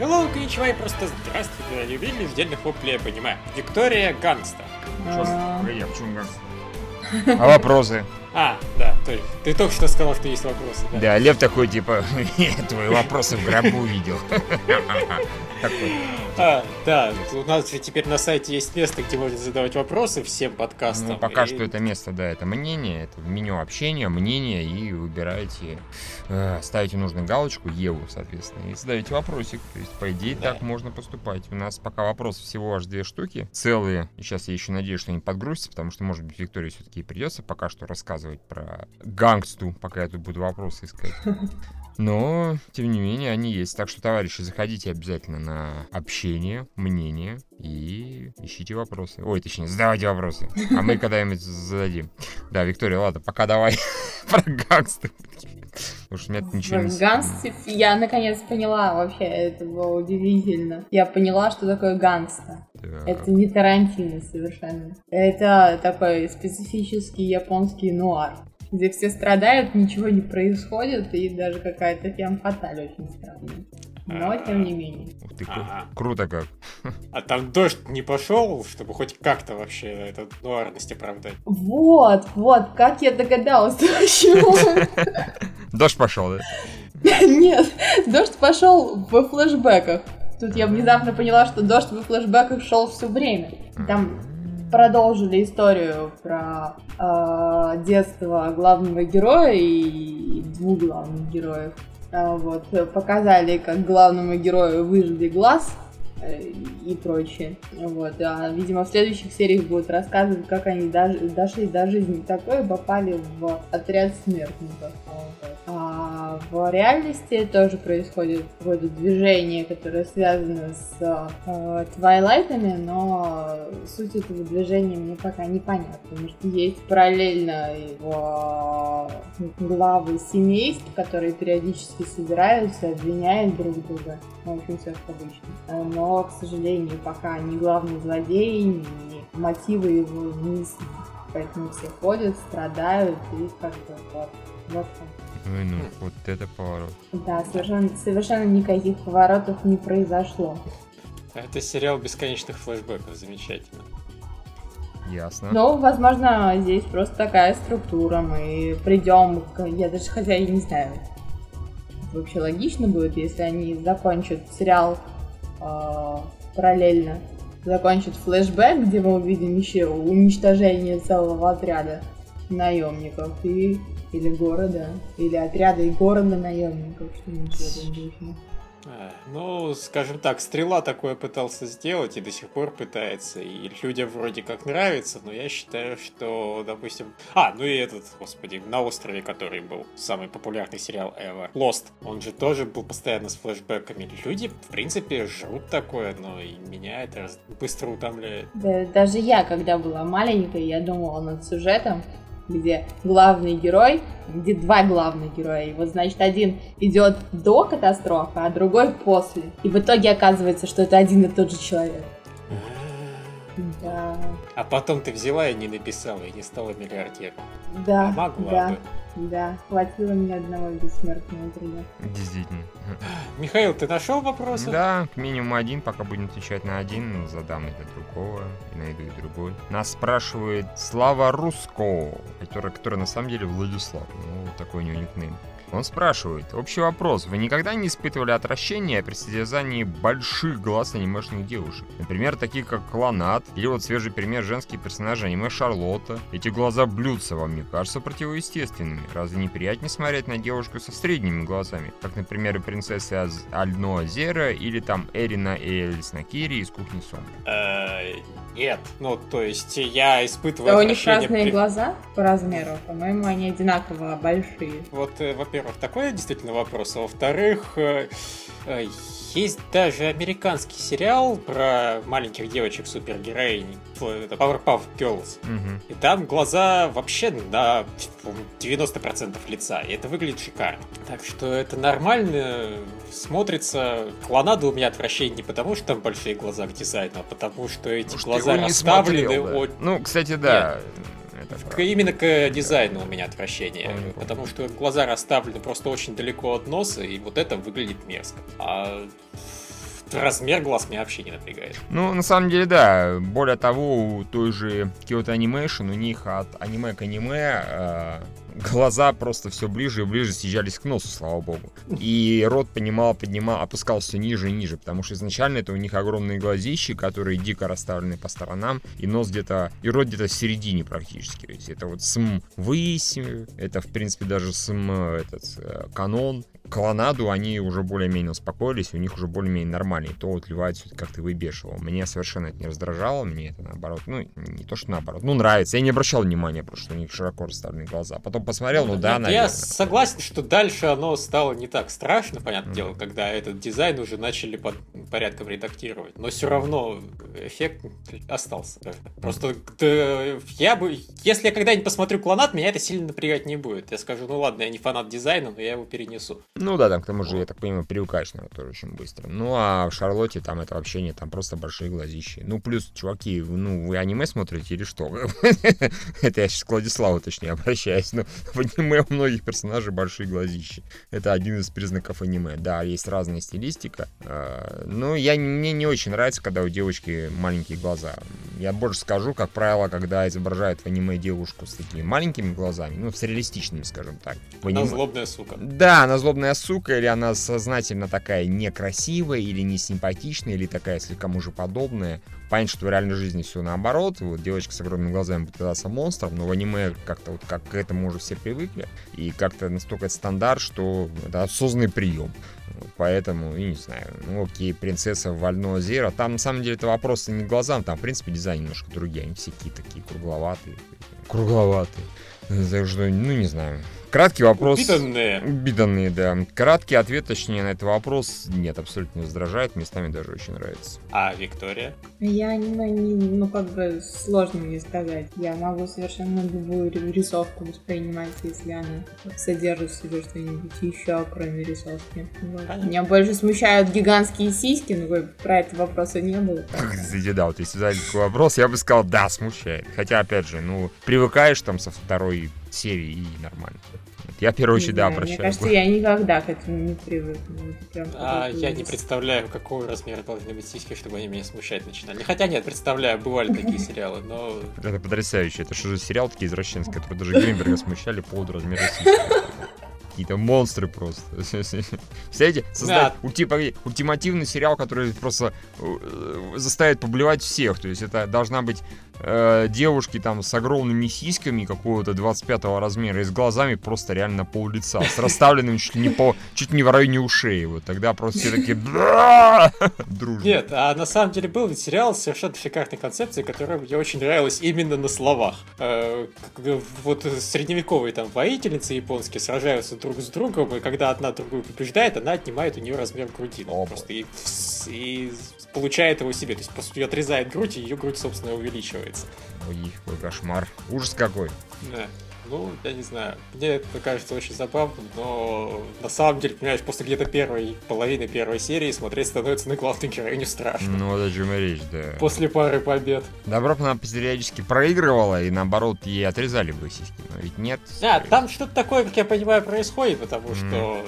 Hello, こんにちは, просто здравствуйте, я любитель издельных воплей, я понимаю. Виктория Гангста. Погоди, а почему Гангста? А вопросы? А, да, то есть ты только что сказал, что есть вопросы. Да, да Лев такой, типа, твои вопросы в гробу видел. Такой. А, да, у нас же теперь на сайте есть место, где можно задавать вопросы всем подкастам. Ну, пока и... что это место, да, это мнение, это меню общения, мнение, и выбираете, э, ставите нужную галочку, Еву, соответственно, и задаете вопросик. То есть, по идее, да. так можно поступать. У нас пока вопросов всего аж две штуки, целые. И сейчас я еще надеюсь, что они подгрузятся, потому что, может быть, Виктории все-таки придется пока что рассказывать про гангсту, пока я тут буду вопросы искать. Но, тем не менее, они есть. Так что, товарищи, заходите обязательно на общение, мнение и ищите вопросы. Ой, точнее, задавайте вопросы. А мы когда-нибудь зададим. Да, Виктория, ладно, пока давай про гангсты. Уж у меня ничего не... Гангстер, я наконец поняла вообще, это было удивительно. Я поняла, что такое гангста. Да. Это не Тарантино совершенно. Это такой специфический японский нуар где все страдают, ничего не происходит, и даже какая-то фем фаталь очень странная. Но тем не менее. Ух ты, ага. круто как. А там дождь не пошел, чтобы хоть как-то вообще эту нуарность оправдать. Вот, вот, как я догадалась, почему. Дождь пошел, да? Нет, дождь пошел в флешбеках. Тут я внезапно поняла, что дождь в флешбеках шел все время. Там продолжили историю про э, детство главного героя и двух главных героев. А, вот, показали, как главному герою выжили глаз э, и прочее. Вот, а, видимо, в следующих сериях будут рассказывать, как они дож дошли до жизни такой и попали в отряд смертников. А в реальности тоже происходит какое-то движение, которое связано с э, Твайлайтами, но суть этого движения мне пока не понятна, потому что есть параллельно его главы семейств, которые периодически собираются, обвиняют друг друга. В общем, все как обычно. Но, к сожалению, пока ни главный злодей, ни мотивы его не. Поэтому все ходят, страдают и как бы вот, вот так. Ой, ну вот это поворот. Да, совершенно, совершенно никаких поворотов не произошло. Это сериал бесконечных флешбеков, замечательно. Ясно. Ну, возможно, здесь просто такая структура. Мы придем к... Я даже хотя и не знаю. Вообще логично будет, если они закончат сериал э, параллельно. Закончат флешбэк, где мы увидим еще уничтожение целого отряда наемников. И или города, или отряда и города наемников, что-нибудь в этом духе. Ну, скажем так, Стрела такое пытался сделать и до сих пор пытается, и людям вроде как нравится, но я считаю, что, допустим... А, ну и этот, господи, на острове, который был самый популярный сериал ever, Lost, он же тоже был постоянно с флешбеками. Люди, в принципе, жрут такое, но и меня это быстро утомляет. Да, даже я, когда была маленькая, я думала над сюжетом, где главный герой, где два главных героя. И вот, значит, один идет до катастрофы, а другой после. И в итоге оказывается, что это один и тот же человек. Да. А потом ты взяла и не написала, и не стала миллиардером. Да. А могла да. бы. Да, хватило мне одного бессмертного труда. Действительно. Михаил, ты нашел вопросы? Да, минимум один, пока будем отвечать на один, задам и для другого, и найду и другой. Нас спрашивает Слава Руско, который, который на самом деле Владислав. Ну, такой у него никнейм. Он спрашивает, общий вопрос, вы никогда не испытывали отвращения при содержании больших глаз анимешных девушек? Например, такие как Клонат, или вот свежий пример женские персонажи аниме Шарлотта. Эти глаза блюдца вам не кажутся противоестественными? Разве не приятнее смотреть на девушку со средними глазами? Как, например, и принцессы Ально Азера, или там Эрина и Элис Накири из Кухни Сон. Нет, ну, то есть я испытываю Да у них разные глаза по размеру, по-моему, они одинаково большие. Вот, э, во-первых, такой действительно вопрос. А во-вторых, э, есть даже американский сериал про маленьких девочек супергероинь. Это Powerpuff Girls. Угу. И там глаза вообще на 90% лица. И это выглядит шикарно. Так что это нормально смотрится. Клонада у меня отвращение не потому, что там большие глаза к дизайну, а потому что эти Может, глаза расставлены. Смотрел, да? от... Ну, кстати, да. Нет это Именно к дизайну у меня отвращение. Помню, потому что глаза расставлены просто очень далеко от носа, и вот это выглядит мерзко. А размер глаз меня вообще не напрягает. Ну, на самом деле, да. Более того, у той же Kyoto Animation, у них от аниме к аниме э, глаза просто все ближе и ближе съезжались к носу, слава богу. И рот понимал, поднимал, опускался все ниже и ниже, потому что изначально это у них огромные глазищи, которые дико расставлены по сторонам, и нос где-то, и рот где-то в середине практически. То есть это вот см высь, это в принципе даже см этот э, канон, Колонаду они уже более-менее успокоились, у них уже более-менее нормальный. То вот Левайт как-то выбешивал. Мне совершенно это не раздражало, мне это наоборот, ну, не то, что наоборот, ну, нравится. Я не обращал внимания просто, что у них широко расставлены глаза. Потом посмотрел, ну, да, наверное. Я согласен, что дальше оно стало не так страшно, понятное mm. дело, когда этот дизайн уже начали под порядком редактировать. Но все равно эффект остался. Просто да, я бы, если я когда-нибудь посмотрю клонат, меня это сильно напрягать не будет. Я скажу, ну ладно, я не фанат дизайна, но я его перенесу. Ну да, там к тому же, я так понимаю, привыкаешь, наверное, тоже очень быстро. Ну а в Шарлотте там это вообще не, там просто большие глазищи. Ну плюс, чуваки, ну вы аниме смотрите или что? Это я сейчас к Владиславу точнее обращаюсь. Но в аниме у многих персонажей большие глазищи. Это один из признаков аниме. Да, есть разная стилистика. А, но я, мне не очень нравится, когда у девочки маленькие глаза. Я больше скажу, как правило, когда изображают в аниме девушку с такими маленькими глазами, ну, с реалистичными, скажем так. Она злобная сука. Да, она злобная злобная сука, или она сознательно такая некрасивая, или не симпатичная, или такая слегка мужеподобная. Понятно, что в реальной жизни все наоборот. Вот девочка с огромными глазами будет казаться монстром, но в аниме как-то вот как к этому уже все привыкли. И как-то настолько это стандарт, что это осознанный прием. Поэтому, и не знаю, ну окей, принцесса Вально Зера. Там на самом деле это вопрос не глазам, там в принципе дизайн немножко другие. Они все такие такие кругловатые. Кругловатые. Так что, ну не знаю. Краткий вопрос. Убиданные. Убиданные, да. Краткий ответ, точнее, на этот вопрос нет, абсолютно не раздражает, местами даже очень нравится. А Виктория? Я не, не ну, как бы сложно мне сказать. Я могу совершенно любую рисовку воспринимать, если она содержит в себе что-нибудь еще, кроме рисовки. Вот. Меня больше смущают гигантские сиськи, но про это вопроса не было. Кстати, да, вот если задать такой вопрос, я бы сказал, да, смущает. Хотя, опять же, ну, привыкаешь там со второй серии и нормально. Я в первую очередь, да, обращаюсь. Мне кажется, я никогда к этому не привыкну. А, я не представляю, какого размера должны быть сиськи, чтобы они меня смущать начинали. Хотя нет, представляю, бывали такие сериалы, но... Это потрясающе. Это что за сериал такие извращенцы, которые даже Гринберга смущали по поводу размера сиськи какие-то монстры просто. Представляете, создать да. ультима, ультимативный сериал, который просто э, заставит поблевать всех. То есть это должна быть э, девушки там с огромными сиськами какого-то 25 размера и с глазами просто реально пол лица, с расставленными чуть ли не по чуть не в районе ушей. Вот тогда просто все такие дружно. Нет, а на самом деле был сериал с совершенно шикарной концепцией, которая мне очень нравилась именно на словах. Э, вот средневековые там воительницы японские сражаются друг с другом, и когда одна другую побеждает, она отнимает у нее размер груди. Просто и, и получает его себе. То есть, по сути, отрезает грудь, и ее грудь, собственно, увеличивается. Ой, какой кошмар. Ужас какой. Да. Ну, я не знаю. Мне это кажется очень забавным, но на самом деле, понимаешь, после где-то первой половины первой серии смотреть становится на главную героиню страшно. Ну, вот о чем речь, да. После пары побед. Добро она периодически проигрывала, и наоборот, ей отрезали бы сиськи, но ведь нет. Да, там что-то такое, как я понимаю, происходит, потому mm. что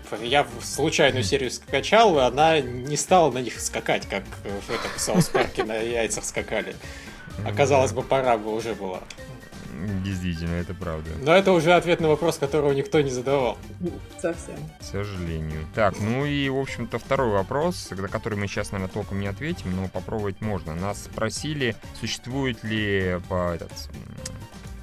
типа, я в случайную серию скачал, и она не стала на них скакать, как в этом Саус Парке на яйцах скакали. Оказалось бы, пора бы уже была. Действительно, это правда. Но это уже ответ на вопрос, которого никто не задавал. Совсем. К сожалению. Так, ну и, в общем-то, второй вопрос, на который мы сейчас, наверное, толком не ответим, но попробовать можно. Нас спросили, существует ли по этот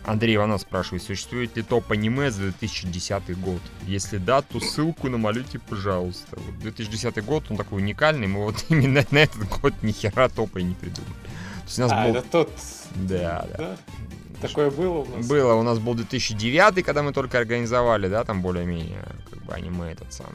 Андрей Иванов спрашивает, существует ли топ аниме за 2010 год? Если да, то ссылку намалюйте, пожалуйста. Вот 2010 год, он такой уникальный, мы вот именно на этот год ни хера топа и не придумали. То есть у нас а, был... это тот... Да, да. да? Такое было у нас? Было. У нас был 2009, когда мы только организовали, да, там более-менее, как бы, аниме этот самый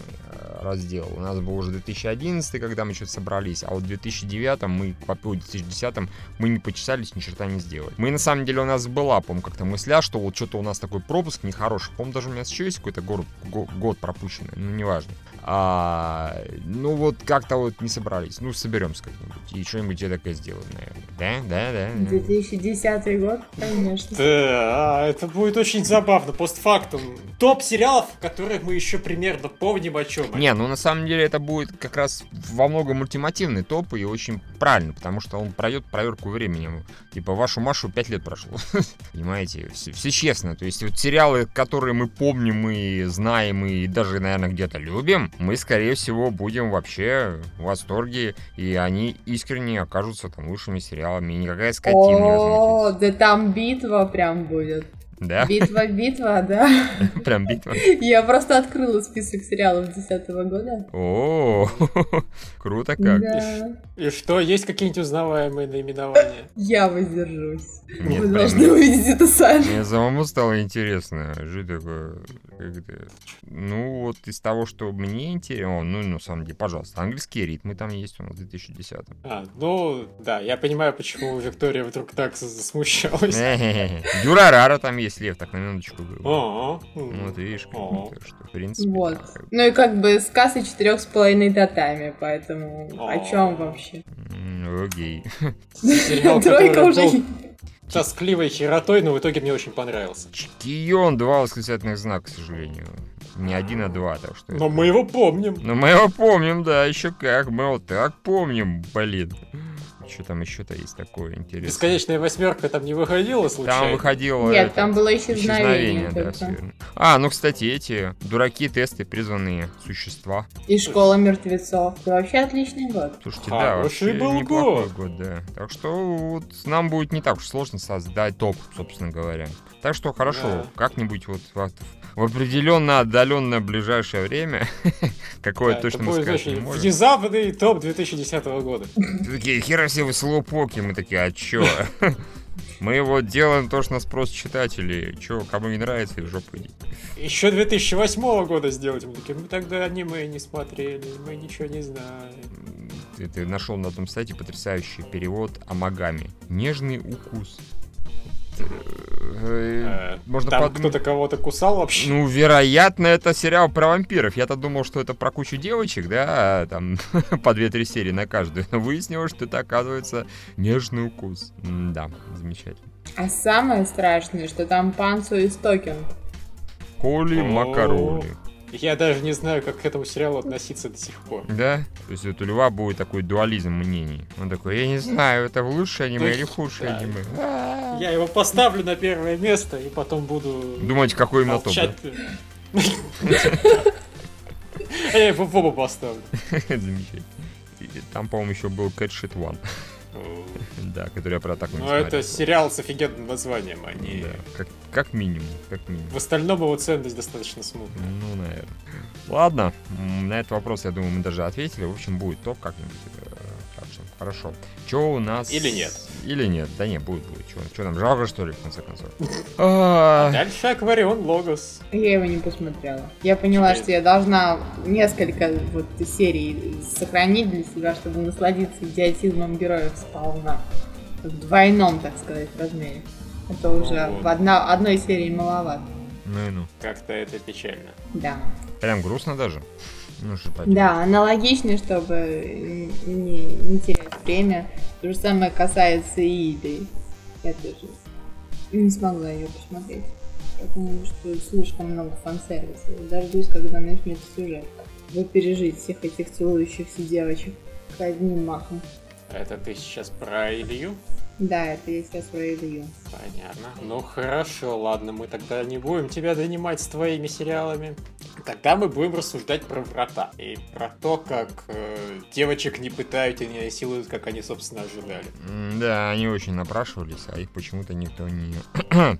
раздел. У нас был уже 2011, когда мы что-то собрались, а вот в 2009 мы, по 2010 мы не почесались, ни черта не сделали. Мы, на самом деле, у нас была, по как-то мысля, что вот что-то у нас такой пропуск нехороший. По-моему, даже у меня еще есть какой-то год, год пропущенный, ну, неважно. А, ну вот как-то вот не собрались. Ну, соберемся как-нибудь. И что-нибудь я такое сделаем, наверное. Да, да, да. 2010 год, конечно. конечно. Да, это будет очень забавно. Постфактум. Топ сериалов, которых мы еще примерно помним о чем. Не, ну на самом деле это будет как раз во многом ультимативный топ и очень правильно, потому что он пройдет проверку временем. Типа вашу Машу 5 лет прошло. Понимаете, все, все честно. То есть вот сериалы, которые мы помним и знаем и даже, наверное, где-то любим, мы, скорее всего, будем вообще в восторге, и они искренне окажутся там лучшими сериалами, и никакая скотина не О, да там битва прям будет. Да? Битва, битва, да. Прям битва. Я просто открыла список сериалов 2010 года. О, круто как. Да. И что, есть какие-нибудь узнаваемые наименования? Я воздержусь. Нет, Вы прям должны увидеть это сами. Мне самому стало интересно. Что такое? Ну, вот из того, что мне интересно... Ну, на самом деле, пожалуйста, английские ритмы там есть у нас в 2010 А, ну, да, я понимаю, почему Виктория вдруг так с- смущалась. Дюрарара там есть, Лев, так на минуточку Вот видишь, что, в принципе... Вот. Ну и как бы сказ и четырех с половиной татами, поэтому о чем вообще? Окей. Тройка уже... тоскливой херотой, но в итоге мне очень понравился. Чикион, два восклицательных знака, к сожалению. Не один, а два, так что... Но это- мы его помним. Ну, мы его помним, да, еще как. Мы его так помним, блин. Что там еще-то есть такое интересное? Бесконечная восьмерка там не выходила случайно? Там выходило... Нет, это, там было исчезновение Исчезновение, да. А, ну, кстати, эти дураки-тесты, призванные существа. И школа мертвецов. Это вообще отличный год. Слушайте, да, Хороший вообще был неплохой год. год, да. Так что вот нам будет не так уж сложно создать топ, собственно говоря. Так что хорошо, Да. как-нибудь вот в, определенно отдаленное ближайшее время, какое Да, точно мы сказать не можем. внезапный топ 2010 года. Такие, хера себе вы слоупоки, мы такие, а чё? Мы вот делаем то, что нас просят читатели. Чё, кому не нравится, и в жопу идите. Еще 2008 года сделать. Мы такие, мы тогда аниме не смотрели, мы ничего не знаем. Ты, ты нашел на одном сайте потрясающий перевод Амагами. Нежный укус. Э, Э, Можно Там подумать- кто-то кого-то кусал вообще? Ну, вероятно, это сериал про вампиров. Я-то думал, что это про кучу девочек, да, там по 2-3 серии на каждую. Но Выяснилось, что это, оказывается, нежный укус. Да, замечательно. А самое страшное, что там Панцу и Стокен. Коли О. макароли. Я даже не знаю, как к этому сериалу относиться до сих пор. Да? То есть вот у Льва будет такой дуализм мнений. Он такой, я не знаю, это лучшее аниме или худшее да. аниме. А. Я его поставлю на первое место и потом буду Думаете, какой именно топ, я его в оба поставлю. Замечательно. Там, по-моему, еще был Cat Shit One. Да, который я про атаку не Ну, это сериал с офигенным названием, а не... Да, как, как минимум, как минимум. В остальном его ценность достаточно смутная. Ну, наверное. Ладно, на этот вопрос, я думаю, мы даже ответили. В общем, будет топ как-нибудь. Хорошо. Че у нас... Или нет? Или нет. Да не, будет, будет. Че нам, жалко, что ли, в конце концов? А, Дальше Акварион Логос. Я его не посмотрела. Я поняла, что я должна несколько вот серий сохранить для себя, чтобы насладиться идиотизмом героев сполна. В двойном, так сказать, размере. Это уже вот. в одна- одной серии маловато. Ну и ну. Как-то это печально. Да. Прям грустно даже. Ну. Да, аналогично, чтобы не, не терять время. То же самое касается и Иды. Я тоже не смогла ее посмотреть. Потому что слишком много фан-сервиса. Дождусь, когда начнется сюжет. Вы пережить всех этих целующихся девочек к одним махом. Это ты сейчас про Илью? Да, это я сейчас про Илью. Понятно. Ну хорошо, ладно, мы тогда не будем тебя донимать с твоими сериалами. Тогда мы будем рассуждать про врата. И про то, как э, девочек не пытают и не насилуют, как они, собственно, ожидали. Да, они очень напрашивались, а их почему-то никто не...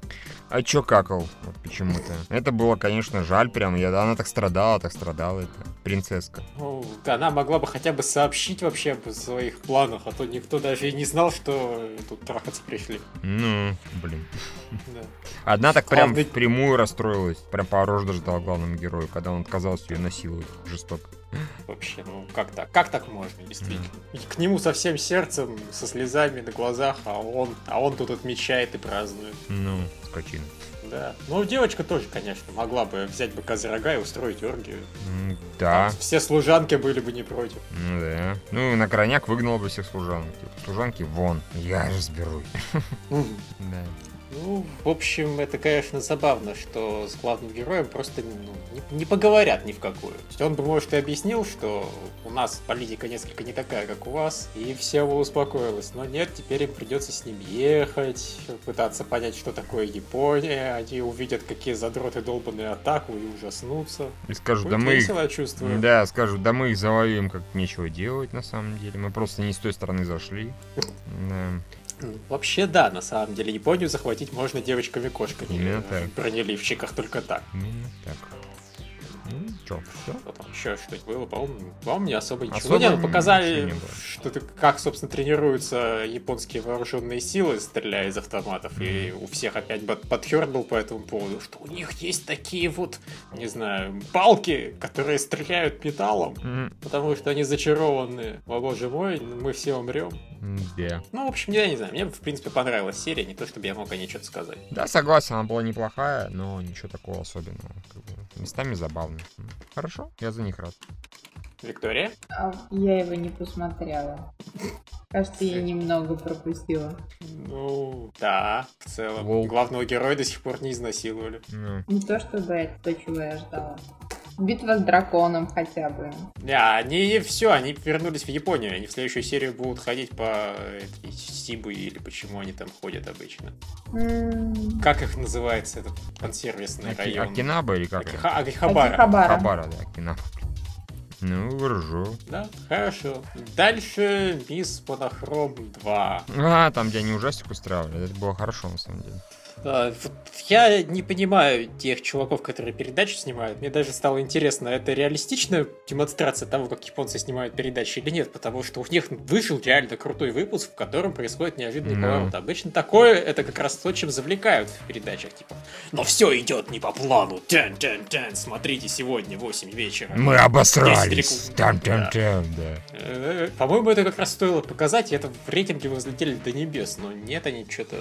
а чё какал? Вот почему-то. Это было, конечно, жаль прям. Я, она так страдала, так страдала, это принцесска. Ну, да, она могла бы хотя бы сообщить вообще о своих планах, а то никто даже и не знал, что тут трахаться пришли. Ну, блин. Да. Одна так прям Главный- впрямую расстроилась. Прям по рожь даже дала главному герою, когда он отказался ее насиловать жестоко. Вообще, ну как так? Как так можно, действительно? И к нему со всем сердцем, со слезами на глазах, а он, а он тут отмечает и празднует. Ну, скотина. Да. Ну, девочка тоже, конечно, могла бы взять быка за рога и устроить оргию. Да, Там все служанки были бы не против. да. Ну, на крайняк выгнала бы всех служанок. Типа, служанки, вон, я разберусь. Да. Ну, в общем, это, конечно, забавно, что с главным героем просто ну, не, не поговорят ни в какую. Он бы, может, и объяснил, что у нас политика несколько не такая, как у вас, и все бы успокоилось. Но нет, теперь им придется с ним ехать, пытаться понять, что такое Япония. Они увидят, какие задроты долбанные атаку и ужаснутся. И скажут, Будет да мы весело, чувствую. Да, скажут, да мы их завоюем, как нечего делать на самом деле. Мы просто не с той стороны зашли. Вообще, да, на самом деле, Японию захватить можно девочками-кошками. Именно в так. бронеливчиках только так. Именно так. Ну, чё, все? Что там еще что-то было, по-моему, по-моему, не особо ничего. Особо не, ну, показали, не что ты, как, собственно, тренируются японские вооруженные силы, стреляя из автоматов. И у всех опять под- подхерт был по этому поводу, что у них есть такие вот, не знаю, палки, которые стреляют металлом, М, потому что они зачарованные. О боже мой, мы все умрем. Да. Ну, в общем, я не знаю, мне, в принципе, понравилась серия, не то чтобы я мог о ней что-то сказать. Да, согласен, она была неплохая, но ничего такого особенного. Как бы, местами забавно. Хорошо, я за них рад. Виктория? А Я его не посмотрела. Кажется, я немного пропустила. Ну, да, в целом. Лол. Главного героя до сих пор не изнасиловали. Ну, Не то чтобы это то, чего я ждала. Битва с драконом хотя бы. Не, они все, они вернулись в Японию. Они в следующую серию будут ходить по Сибу или почему они там ходят обычно. Как их называется, этот консервисный Аки- район? Акинаба или как? Акихабара. Акихабара. Хабара, да, Акинаба. Ну, ржу. Да, хорошо. Дальше Мисс Монохром 2. А, там, где они ужастик устраивали. Это было хорошо, на самом деле. А, вот я не понимаю тех чуваков, которые передачи снимают. Мне даже стало интересно, это реалистичная демонстрация того, как японцы снимают передачи или нет, потому что у них вышел реально крутой выпуск, в котором происходит неожиданный Ну. поворот. Обычно такое, это как раз то, чем завлекают в передачах, типа, но все идет не по плану, тян тян тян смотрите сегодня 8 вечера. Мы обосрались. Десять Там-там-там, да. Э, По-моему, это как раз стоило показать, и это в рейтинге взлетели до небес, но нет, они что-то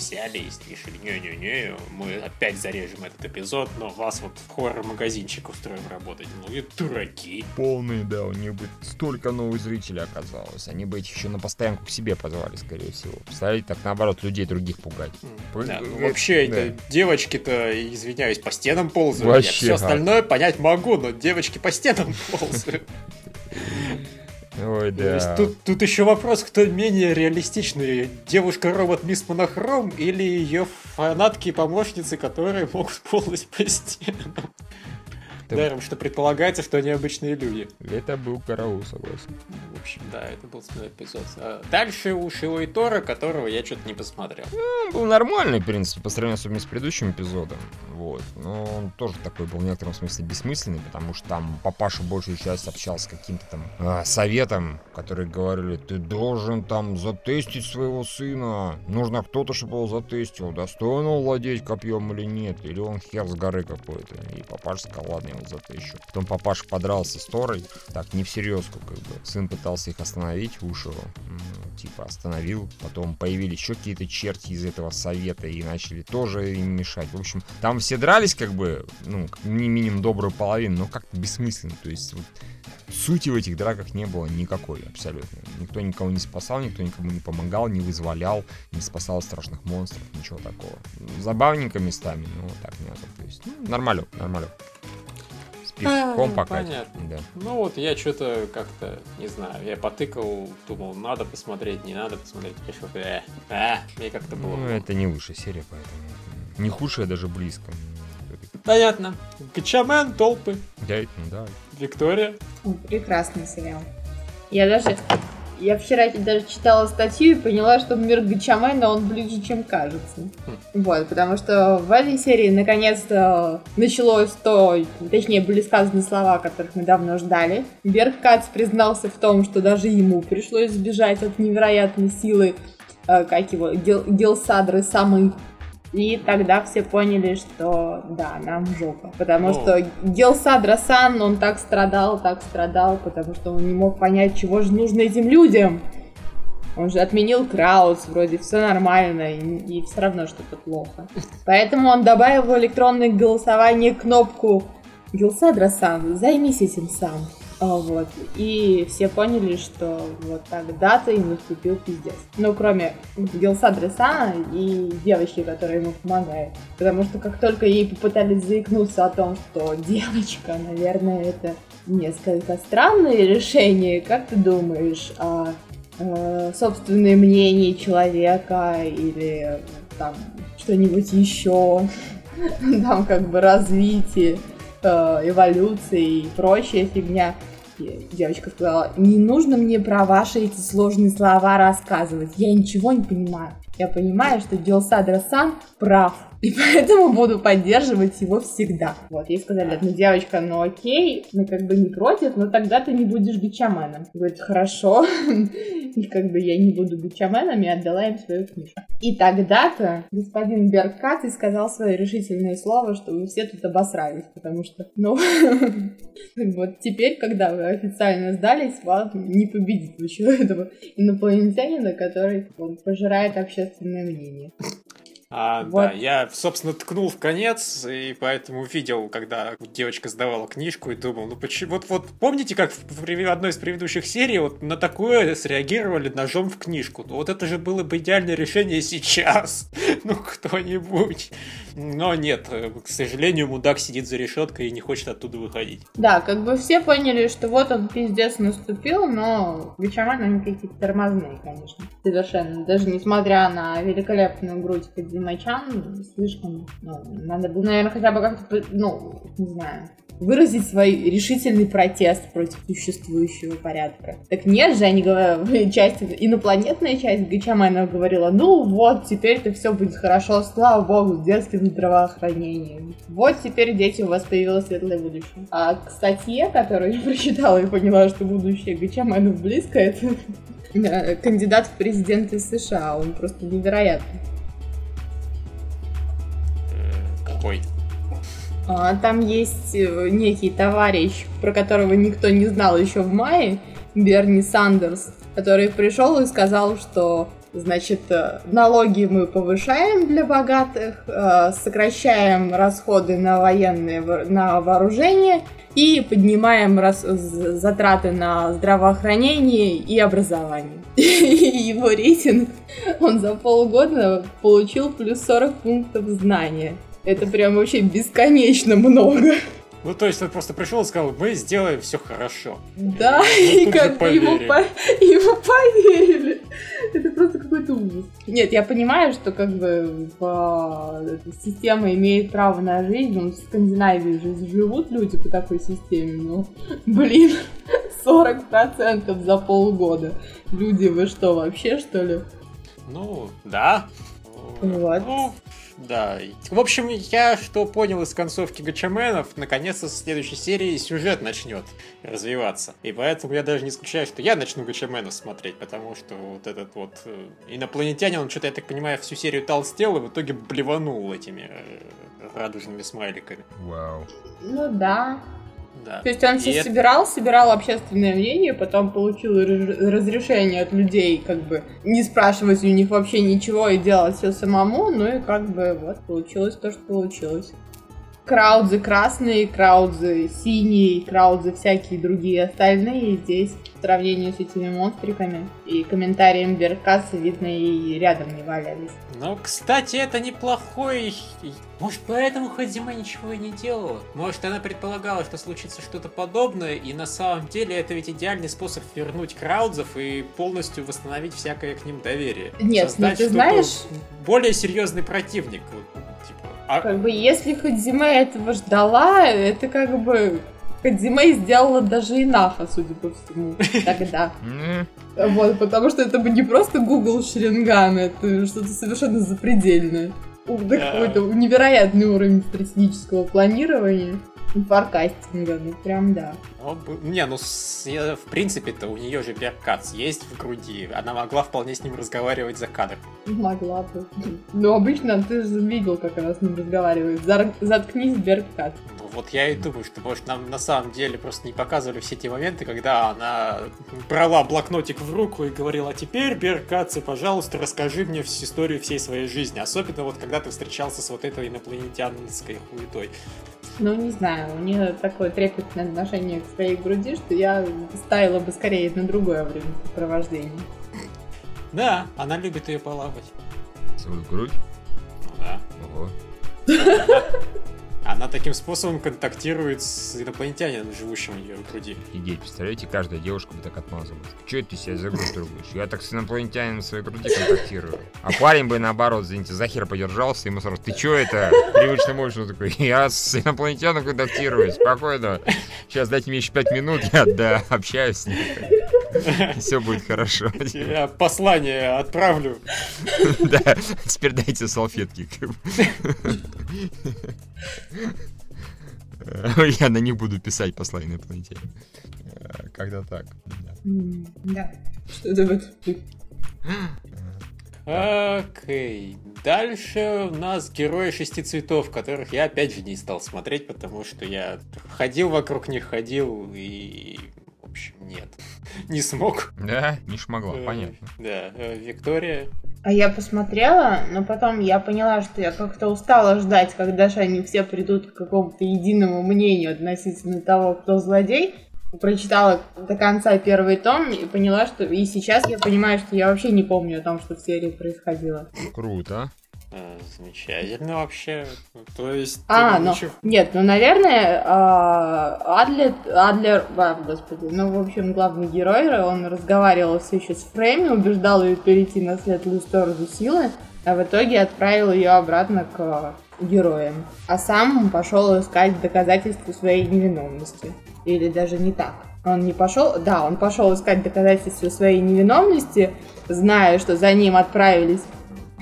взяли и решили, не-не-не, мы опять зарежем этот эпизод, но вас вот в хоррор-магазинчик устроим работать. Ну и дураки. Полные, да, у них бы столько новых зрителей оказалось. Они бы этих еще на постоянку к себе позвали, скорее всего. Представляете, так наоборот, людей других пугать. Да, ну э, вообще, да. это девочки-то, извиняюсь, по стенам ползают. Вообще, Все а. остальное понять могу, но девочки по стенам ползают. Ой, То есть да. Тут, тут еще вопрос, кто менее реалистичный, девушка-робот Мисс Монохром или ее фанатки и помощницы, которые могут ползать по стенам. Это- Даром, что предполагается, что они обычные люди. Это был караул, согласен. В общем, да, это был смешной эпизод. А Дальше у Шио и Тора, которого я что-то не посмотрел. Он был нормальный, в принципе, по сравнению с предыдущим эпизодом. Вот. Но он тоже такой был в некотором смысле бессмысленный, потому что там папаша большую часть общался с каким-то там а, советом, которые говорили, ты должен там затестить своего сына. Нужно кто-то, чтобы его затестил. Достоин он владеть копьем или нет. Или он хер с горы какой-то. И папаша сказал, ладно, я его затещу. Потом папаша подрался с Торой. Так, не всерьез, как бы. Сын пытался их остановить, Ушио. М, Типа остановил. Потом появились еще какие-то черти из этого совета и начали тоже им мешать. В общем, там все дрались как бы, ну, ми- минимум добрую половину, но как-то бессмысленно. То есть вот, сути в этих драках не было никакой абсолютно. Никто никого не спасал, никто никому не помогал, не вызволял, не спасал страшных монстров, ничего такого. Забавненько местами, но так не надо. То есть, ну, нормально, нормально. С пивком А, покать. понятно. Да. Ну вот я что-то как-то, не знаю, я потыкал, думал, надо посмотреть, не надо посмотреть. Решил, э, а, мне как-то было. Ну, это не высшая серия, поэтому не худшая даже близко. Понятно. Гачамен, толпы, Да, ну да. Виктория. Прекрасный сериал. Я даже... Я вчера даже читала статью и поняла, что мир Гачамена, он ближе, чем кажется. Вот, потому что в этой серии наконец-то началось то, точнее, были сказаны слова, которых мы давно ждали. Берг Кац признался в том, что даже ему пришлось сбежать от невероятной силы, э, как его, Гел, Гелсадры самой. И тогда все поняли, что да, нам жопа. Потому Ну. что Гелсадра-сан, он так страдал, так страдал, потому что он не мог понять, чего же нужно этим людям. Он же отменил Краус, вроде все нормально, и, все равно что-то плохо. Поэтому он добавил в электронное голосование кнопку Гилсадра-сан, займись этим сам. А, вот. И все поняли, что вот тогда-то им наступил пиздец. Ну, кроме Гелсадры Сана и девочки, которая ему помогает. Потому что как только ей попытались заикнуться о том, что девочка, наверное, это несколько странное решение, как ты думаешь, а э, собственное мнение человека или там что-нибудь еще, там как бы развитие, э, эволюции и прочая фигня. И девочка сказала, не нужно мне про ваши эти сложные слова рассказывать, я ничего не понимаю. Я понимаю, что Дилсадра-сан прав. И поэтому буду поддерживать его всегда. Вот, ей сказали, ну, девочка, ну окей, ну как бы не против, но тогда ты не будешь бичаменом. Говорит, хорошо. И как бы я не буду бичаменом, и отдала им свою книжку. И тогда-то господин Беркат и сказал свое решительное слово, что вы все тут обосрались, потому что, ну, вот теперь, когда вы официально сдались, вас не победит еще этого инопланетянина, который пожирает общественное мнение. А, вот. да, я, собственно, ткнул в конец, и поэтому видел, когда девочка сдавала книжку, и думал, ну почему... Вот, вот помните, как в одной из предыдущих серий вот на такое среагировали ножом в книжку? Ну вот это же было бы идеальное решение сейчас. ну, кто-нибудь. Но нет, к сожалению, мудак сидит за решеткой и не хочет оттуда выходить. Да, как бы все поняли, что вот он пиздец наступил, но Бичаман они какие-то тормозные, конечно. Совершенно. Даже несмотря на великолепную грудь Кадзимачан, слишком, ну, надо было, наверное, хотя бы как-то, ну, не знаю, выразить свой решительный протест против существующего порядка. Так нет же, они говорят, часть, инопланетная часть Гачамена говорила, ну вот, теперь-то все будет хорошо, слава богу, с детским здравоохранением. Вот теперь дети у вас появилось светлое будущее. А к статье, которую я прочитала и поняла, что будущее Гачаменов близко, это кандидат в президенты США, он просто невероятный. Какой? А, там есть э, некий товарищ, про которого никто не знал еще в мае, Берни Сандерс, который пришел и сказал, что Значит, э, налоги мы повышаем для богатых, э, сокращаем расходы на военные, на вооружение и поднимаем рас, затраты на здравоохранение и образование. И его рейтинг, он за полгода получил плюс 40 пунктов знания. Это прям вообще бесконечно много. Ну, то есть он просто пришел и сказал, мы сделаем все хорошо. Да, и, и как бы ему, по... ему поверили. Это просто какой-то ужас. Нет, я понимаю, что как бы в... система имеет право на жизнь, ну, в Скандинавии же живут люди по такой системе, ну, блин, 40% за полгода. Люди, вы что, вообще, что ли? Ну, да. Вот. Ну, да. В общем, я что понял из концовки Гачаменов, наконец-то в следующей серии сюжет начнет развиваться. И поэтому я даже не исключаю, что я начну Гачаменов смотреть, потому что вот этот вот э, инопланетянин, он что-то, я так понимаю, всю серию толстел и в итоге блеванул этими э, радужными смайликами. Вау. Ну да. Да. То есть он все это... собирал, собирал общественное мнение, потом получил разрешение от людей, как бы не спрашивать у них вообще ничего и делать все самому, ну и как бы вот получилось то, что получилось. Краудзы красные, краудзы синие, краудзы всякие другие остальные здесь в сравнении с этими монстриками и комментарием Беркаса, видно, и рядом не валялись. Ну, кстати, это неплохой... Может, поэтому Хадзима ничего и не делала? Может, она предполагала, что случится что-то подобное, и на самом деле это ведь идеальный способ вернуть краудзов и полностью восстановить всякое к ним доверие. Нет, ну ты знаешь... Более серьезный противник. А... Как бы, если Хадзима этого ждала, это как бы Хадзиме сделала даже Инаха, судя по всему, тогда. Вот, потому что это бы не просто Google Шеринган, это что-то совершенно запредельное. Какой-то невероятный уровень стратегического планирования. Фаркастинга, ну прям да. Ну, не, ну в принципе-то у нее же Беркац есть в груди. Она могла вполне с ним разговаривать за кадром. Могла бы. Но обычно ты же видел, как она с ним разговаривает. Заткнись, Беркац вот я и думаю, что, может, нам на самом деле просто не показывали все те моменты, когда она брала блокнотик в руку и говорила, а теперь, Беркаци, пожалуйста, расскажи мне всю историю всей своей жизни. Особенно вот, когда ты встречался с вот этой инопланетянской хуетой. Ну, не знаю, у нее такое трепетное отношение к своей груди, что я ставила бы скорее на другое времяпрепровождение. Да, она любит ее полапать. Свою грудь? Ну да. Ого. Она таким способом контактирует с инопланетянином, живущим у нее в груди. Идея, представляете, каждая девушка бы так отмазывалась. Че ты себя за грудь трогаешь? Я так с инопланетянином в своей груди контактирую. А парень бы наоборот, извините, за хер подержался, ему сразу, ты че это? Привычно мощно такой, я с инопланетянином контактирую, спокойно. Сейчас дайте мне еще пять минут, я да, общаюсь с ним. Все будет хорошо. Я послание отправлю. Да, теперь дайте салфетки. Я на них буду писать послание инопланетяне. Когда так. Да. Что-то в этом. Окей. Дальше у нас герои шести цветов, которых я опять же не стал смотреть, потому что я ходил вокруг них, ходил и... В общем, нет. Не смог. Да, не шмогла, Э, понятно. Да, э, Виктория. А я посмотрела, но потом я поняла, что я как-то устала ждать, когда же они все придут к какому-то единому мнению относительно того, кто злодей. Прочитала до конца первый том и поняла, что... И сейчас я понимаю, что я вообще не помню о том, что в серии происходило. Круто. Замечательно вообще. То есть... А, ну, ничего- нет, ну, наверное, а, Адлер, Адлер, а, господи, ну, в общем, главный герой, он разговаривал все еще с Фрейми, убеждал ее перейти на светлую сторону силы, а в итоге отправил ее обратно к героям. А сам пошел искать доказательства своей невиновности. Или даже не так. Он не пошел, да, он пошел искать доказательства своей невиновности, зная, что за ним отправились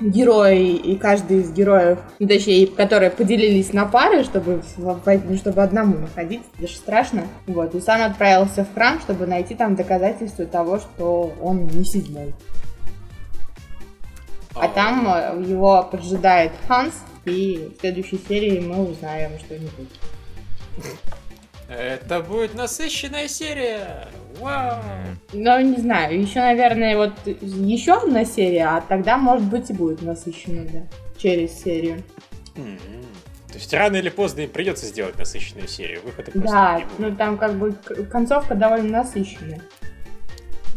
герои и каждый из героев, ну, точнее, которые поделились на пары, чтобы, в- чтобы одному находиться, даже страшно. Вот, и сам отправился в храм, чтобы найти там доказательства того, что он не седьмой. А там э, его поджидает Ханс, и в следующей серии мы узнаем что-нибудь. Это будет насыщенная серия! Вау! Ну, не знаю, еще, наверное, вот еще одна серия, а тогда, может быть, и будет насыщенно, да, через серию. То есть рано или поздно им придется сделать насыщенную серию. Выхода Да, ну там как бы концовка довольно насыщенная.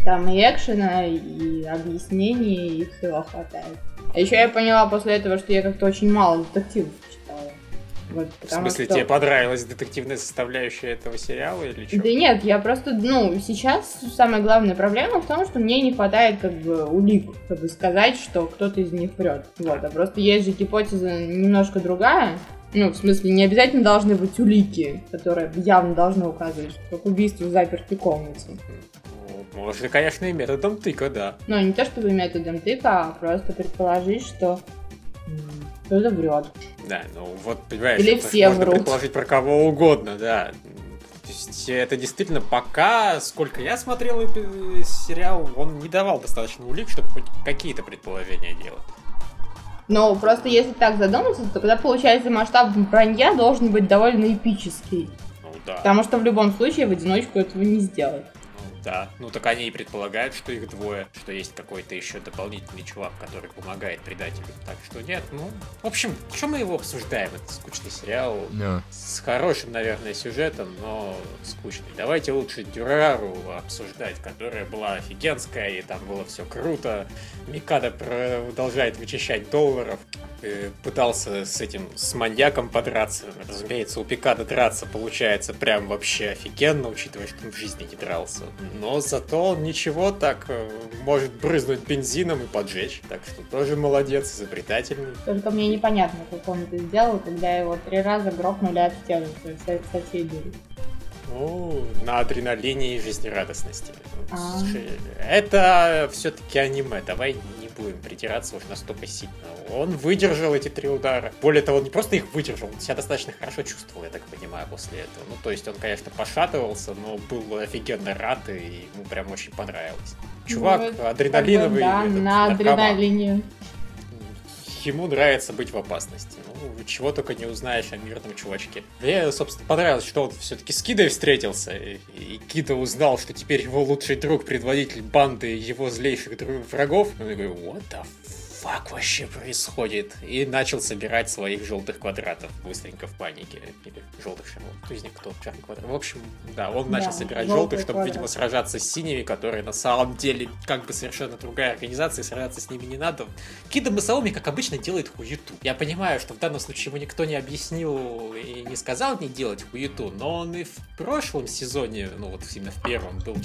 Там и экшена, и объяснений, и всего хватает. А еще я поняла после этого, что я как-то очень мало детективов. Вот, В смысле, что- тебе понравилась детективная составляющая этого сериала или что? Да нет, я просто, ну, сейчас самая главная проблема в том, что мне не хватает как бы улик, чтобы сказать, что кто-то из них врет. Вот, а просто есть же гипотеза немножко другая. Ну, в смысле, не обязательно должны быть улики, которые явно должны указывать, что к убийству в запертой комнате. Ну, Можно, конечно, и методом тыка, да. Но не то чтобы методом тыка, а просто предположить, что кто-то врет. Да, ну вот, понимаешь, Или все можно врут. предположить про кого угодно, да. То есть это действительно пока, сколько я смотрел сериал, он не давал достаточно улик, чтобы хоть какие-то предположения делать. Но просто если так задуматься, то тогда получается масштаб вранья должен быть довольно эпический. Ну да. Потому что в любом случае в одиночку этого не сделать. Да. Ну так они и предполагают, что их двое, что есть какой-то еще дополнительный чувак, который помогает предателю. Так что нет, ну. В общем, что мы его обсуждаем? Это скучный сериал. Да. С хорошим, наверное, сюжетом, но скучный. Давайте лучше Дюрару обсуждать, которая была офигенская, и там было все круто. Микада продолжает вычищать долларов. Пытался с этим, с маньяком подраться. Разумеется, у Пикада драться получается прям вообще офигенно, учитывая, что он в жизни не дрался. Но зато он ничего так э, может брызнуть бензином и поджечь. Так что тоже молодец, изобретательный. Только мне непонятно, как он это сделал, когда его три раза грохнули от стены со- соседей. Ну, на адреналине и жизнерадостности. Ну, А. слушай, Это все-таки аниме, давай будем притираться уж настолько сильно. Он выдержал эти три удара. Более того, он не просто их выдержал, он себя достаточно хорошо чувствовал, я так понимаю, после этого. Ну, то есть он, конечно, пошатывался, но был офигенно рад, и ему прям очень понравилось. Чувак, Ну, как бы, адреналиновый. да, этот, на наркоман. адреналине. Ему нравится быть в опасности. Ну, чего только не узнаешь о мирном чувачке. Мне, собственно, понравилось, что он все-таки с Кидой встретился, и, и Кида узнал, что теперь его лучший друг, предводитель банды его злейших врагов. Он такой, what the фак вообще происходит? И начал собирать своих желтых квадратов быстренько в панике. Или желтых шаров. Кто из них кто? Черный квадрат. В общем, да, он да, начал собирать желтых, чтобы, квадрат. видимо, сражаться с синими, которые на самом деле как бы совершенно другая организация, и сражаться с ними не надо. Кида Масаоми, как обычно, делает хуету. Я понимаю, что в данном случае ему никто не объяснил и не сказал не делать хуету, но он и в прошлом сезоне, ну вот именно в первом, был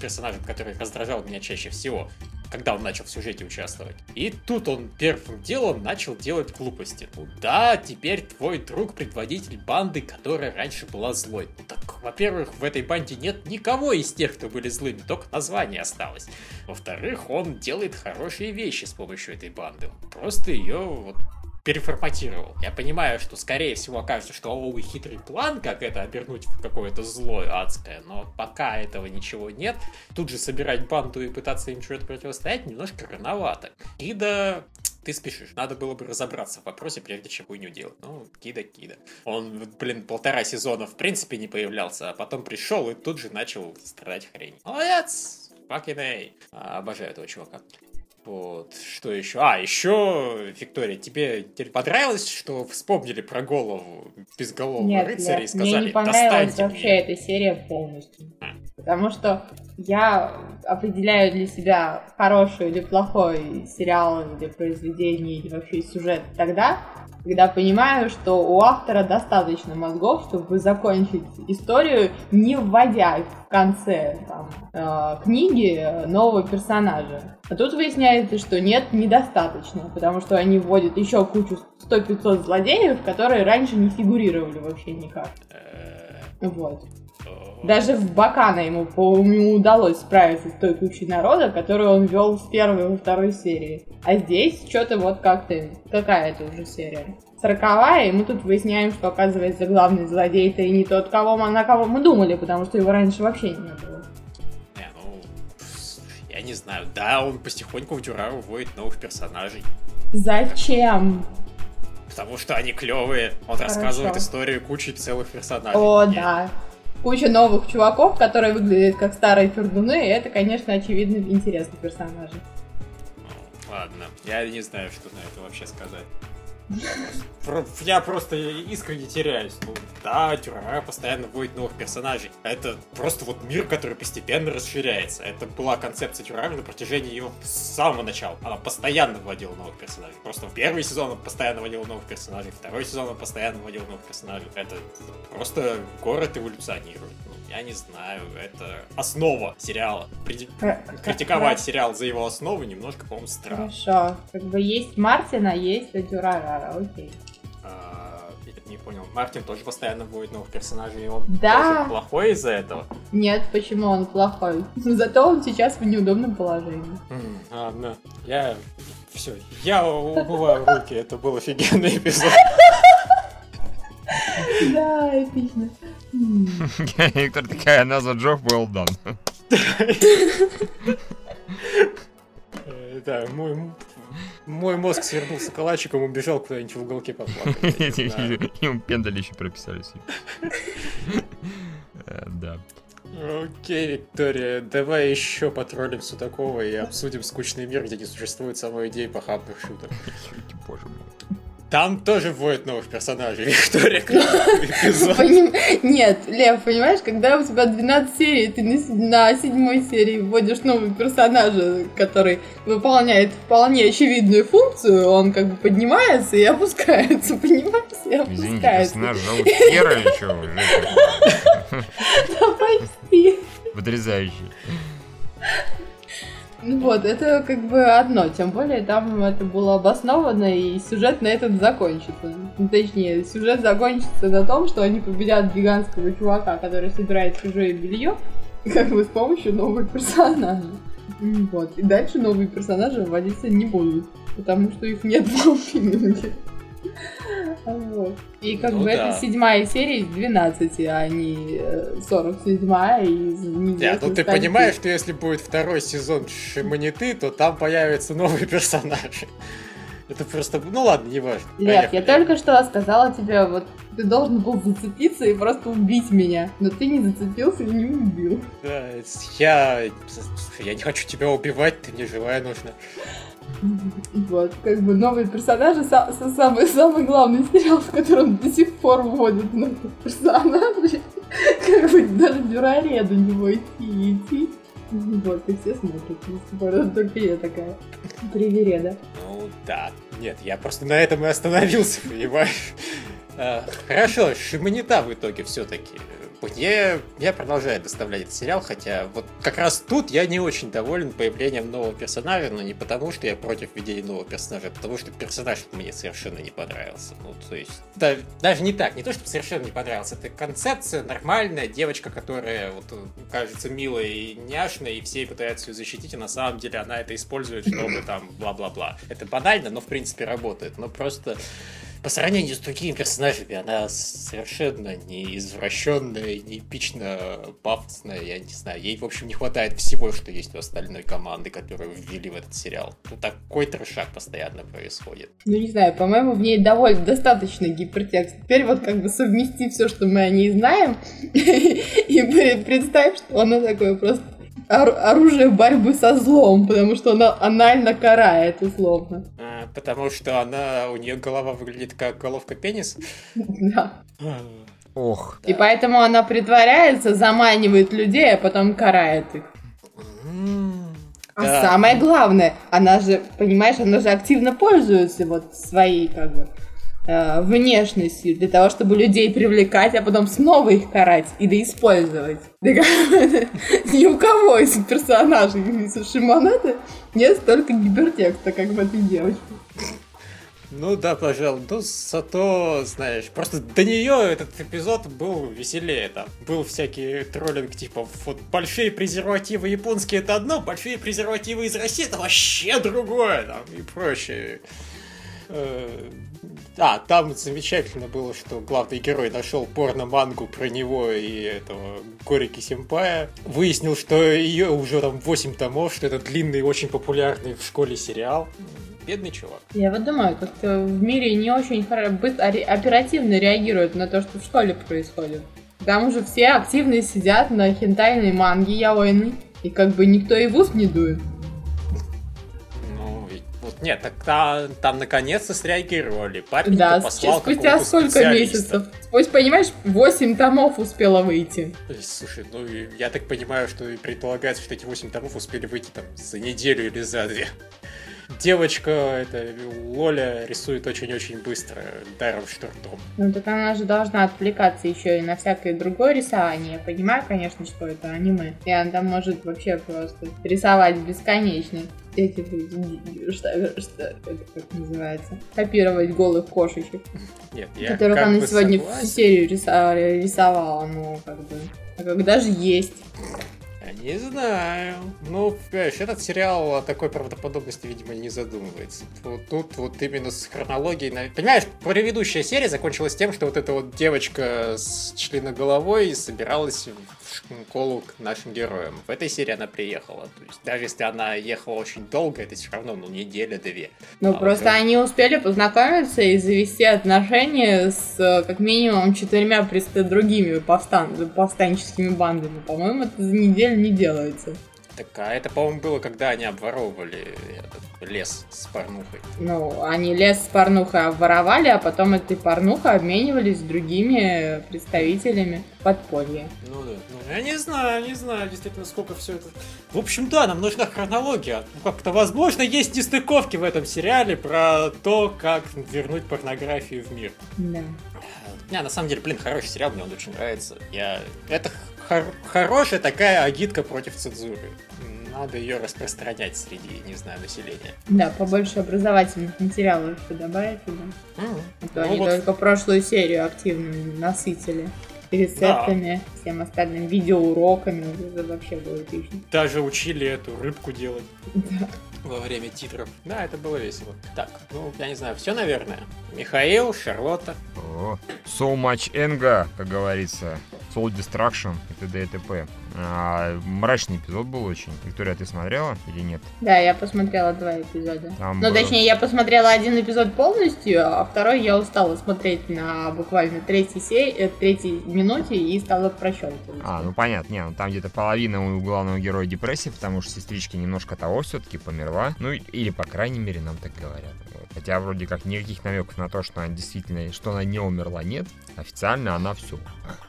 персонажем, который раздражал меня чаще всего когда он начал в сюжете участвовать. И тут он первым делом начал делать глупости. Ну да, теперь твой друг предводитель банды, которая раньше была злой. Ну так, во-первых, в этой банде нет никого из тех, кто были злыми, только название осталось. Во-вторых, он делает хорошие вещи с помощью этой банды. просто ее вот переформатировал. Я понимаю, что скорее всего окажется, что о, хитрый план, как это обернуть в какое-то злое адское, но пока этого ничего нет, тут же собирать банду и пытаться им что-то противостоять немножко рановато. Кида ты спешишь. Надо было бы разобраться в вопросе, прежде чем хуйню делать. Ну, Кида, Кида. Он, блин, полтора сезона в принципе не появлялся, а потом пришел и тут же начал страдать хрень. Молодец! Fucking A. Обожаю этого чувака. Вот, что еще? А, еще, Виктория, тебе теперь понравилось, что вспомнили про голову безголового нет, рыцаря нет, и сказали, мне не понравилась вообще мне. эта серия полностью. А. Потому что я определяю для себя хороший или плохой сериал или произведение или вообще сюжет тогда, когда понимаю, что у автора достаточно мозгов, чтобы закончить историю, не вводя в конце там, э, книги нового персонажа. А тут выясняется, что нет, недостаточно, потому что они вводят еще кучу 100-500 злодеев, которые раньше не фигурировали вообще никак. Вот. Даже в Бакана ему, по ему удалось справиться с той кучей народа, которую он вел с первой и второй серии. А здесь что-то вот как-то... Какая это уже серия? Сороковая, и мы тут выясняем, что, оказывается, главный злодей-то и не тот, кого мы, на кого мы думали, потому что его раньше вообще не было. Не, ну... Я не знаю. Да, он потихоньку в Дюрару вводит новых персонажей. Зачем? Потому что они клевые. Он Хорошо. рассказывает историю кучи целых персонажей. О, Нет. да куча новых чуваков, которые выглядят как старые пердуны, и это, конечно, очевидно интересные персонажи. Ладно, я не знаю, что на это вообще сказать. Я просто искренне теряюсь. Ну, да, Тюрара постоянно вводит новых персонажей. Это просто вот мир, который постепенно расширяется. Это была концепция Тюрары на протяжении ее самого начала. Она постоянно вводила новых персонажей. Просто в первый сезон она постоянно вводила новых персонажей, второй сезон она постоянно вводила новых персонажей. Это просто город эволюционирует. Я не знаю, это основа сериала. При... Критиковать сериал за его основу немножко, по-моему, странно. Хорошо. Как бы есть Мартина, есть Дюрарара, окей. А, я не понял. Мартин тоже постоянно вводит новых персонажей, и он да. тоже плохой из-за этого? Нет, почему он плохой? Зато он сейчас в неудобном положении. ладно, я... Все, я убываю руки, это был офигенный эпизод. Да, эпично. Виктор такая назва Джофф well done. Да, мой, мой мозг свернулся калачиком, убежал куда-нибудь в уголке поплакать. Ему пендали еще прописали. Э, да. Окей, Виктория, давай еще потроллим Судакова и обсудим скучный мир, где не существует самой идеи похабных шуток. Боже мой. Там тоже вводят новых персонажей, Виктория. Нет, Лев, понимаешь, когда у тебя 12 серий, ты на седьмой серии вводишь нового персонажа, который выполняет вполне очевидную функцию, он как бы поднимается и опускается, понимаешь? И опускается. Извините, персонаж зовут Кера или что? Да почти. Потрясающий. Ну вот, это как бы одно, тем более там это было обосновано, и сюжет на этом закончится. Ну, точнее, сюжет закончится на том, что они победят гигантского чувака, который собирает чужое белье, как бы с помощью нового персонажа. Вот, и дальше новые персонажи вводиться не будут, потому что их нет в фильме. Вот. И как ну, бы да. это седьмая серия из 12, а не 47 из Нет, ну ты понимаешь, что если будет второй сезон Шимониты, то там появятся новые персонажи. Это просто, ну ладно, не важно. Нет, я только что сказала тебе, вот ты должен был зацепиться и просто убить меня, но ты не зацепился и не убил. Да, я, я не хочу тебя убивать, ты мне живая нужна. Вот, как бы новые персонажи, самый, самый главный сериал, в котором до сих пор вводят новых персонажей. Как бы даже дюраре до него идти идти. Вот, и все смотрят. До Только я такая привереда. Ну да. Нет, я просто на этом и остановился, понимаешь? А, хорошо, Шиманита в итоге все-таки мне, я продолжаю доставлять этот сериал, хотя вот как раз тут я не очень доволен появлением нового персонажа, но не потому, что я против введения нового персонажа, а потому что персонаж мне совершенно не понравился. Ну, то есть, да, даже не так, не то, что совершенно не понравился, это концепция нормальная, девочка, которая вот кажется милой и няшной, и все пытаются ее защитить, и на самом деле она это использует, чтобы там бла-бла-бла. Это банально, но в принципе работает, но просто по сравнению с другими персонажами, она совершенно не извращенная, не эпично пафосная, я не знаю. Ей, в общем, не хватает всего, что есть у остальной команды, которую ввели в этот сериал. Ну, такой трешак постоянно происходит. Ну, не знаю, по-моему, в ней довольно достаточно гипертекст. Теперь вот как бы совмести все, что мы о ней знаем, и представь, что она такое просто оружие борьбы со злом, потому что она анально карает, условно. А, потому что она, у нее голова выглядит как головка пениса. Да. Ох. И поэтому она притворяется, заманивает людей, а потом карает их. А да. самое главное, она же, понимаешь, она же активно пользуется вот своей, как бы, э, внешностью для того, чтобы людей привлекать, а потом снова их карать и да использовать. Ни у кого из персонажей Шимонета нет столько гипертекста, как в этой девочке. Ну да, пожалуй. Ну, зато, знаешь, просто до нее этот эпизод был веселее. Там был всякий троллинг, типа, вот большие презервативы японские это одно, большие презервативы из России это вообще другое, там, и прочее. Э, а, там замечательно было, что главный герой нашел порно-мангу про него и этого Горики Симпая. Выяснил, что ее уже там 8 томов, что это длинный, очень популярный в школе сериал. Бедный чувак. Я вот думаю, как-то в мире не очень оперативно реагируют на то, что в школе происходит. Там уже все активно сидят на хентайной манге яойной, и как бы никто и в ус не дует. Вот нет, так там, там наконец-то среагировали. Парень да, послал спустя сколько месяцев? Пусть, понимаешь, 8 томов успела выйти. Слушай, ну я так понимаю, что предполагается, что эти 8 томов успели выйти там за неделю или за две девочка, это Лоля рисует очень-очень быстро, даром штуртом. Ну так она же должна отвлекаться еще и на всякое другое рисование. Я понимаю, конечно, что это аниме. И она там может вообще просто рисовать бесконечно. Эти, что, что это как называется? Копировать голых кошечек. Нет, я Которых она сегодня согласен. всю серию рисовала, ну, как бы. А когда же есть? Не знаю. Ну, понимаешь, этот сериал о такой правдоподобности, видимо, не задумывается. Вот тут вот именно с хронологией... Понимаешь, предыдущая серия закончилась тем, что вот эта вот девочка с членоголовой собиралась школу к нашим героям. В этой серии она приехала. То есть даже если она ехала очень долго, это все равно, ну, неделя-две. Ну, а просто уже... они успели познакомиться и завести отношения с как минимум четырьмя другими повстан... повстанческими бандами. По-моему, это за неделю не делается. Так, а это, по-моему, было, когда они обворовывали этот лес с порнухой. Ну, они лес с порнухой обворовали, а потом этой порнухой обменивались с другими представителями подполья. Ну да. Ну, я не знаю, не знаю, действительно, сколько все это. В общем, да, нам нужна хронология. Ну, как-то, возможно, есть нестыковки в этом сериале про то, как вернуть порнографию в мир. Да. Не, на самом деле, блин, хороший сериал, мне он очень нравится. Я... Это хор- хорошая такая агитка против цензуры надо ее распространять среди, не знаю, населения. Да, побольше образовательных материалов добавить туда. Mm-hmm. А то ну, они вот... только прошлую серию активно насытили рецептами, да. Всем остальным видеоуроками, это вообще было отлично. Даже учили эту рыбку делать. Да. Во время титров. Да, это было весело. Так, ну, я не знаю, все, наверное. Михаил, Шарлотта. О, so much энга, как говорится. Soul Destruction и т.д. и т.п. А, мрачный эпизод был очень. Виктория, ты смотрела или нет? Да, я посмотрела два эпизода. Там ну, было... точнее, я посмотрела один эпизод полностью, а второй я устала смотреть на буквально третьей, се... Э, третьей минуте и стала прощелкивать. А, ну понятно. Не, ну там где-то половина у главного героя депрессии, потому что сестричка немножко того все-таки померла. Ну, или, по крайней мере, нам так говорят. Хотя вроде как никаких намеков на то, что она действительно, что она не умерла, нет. Официально она все.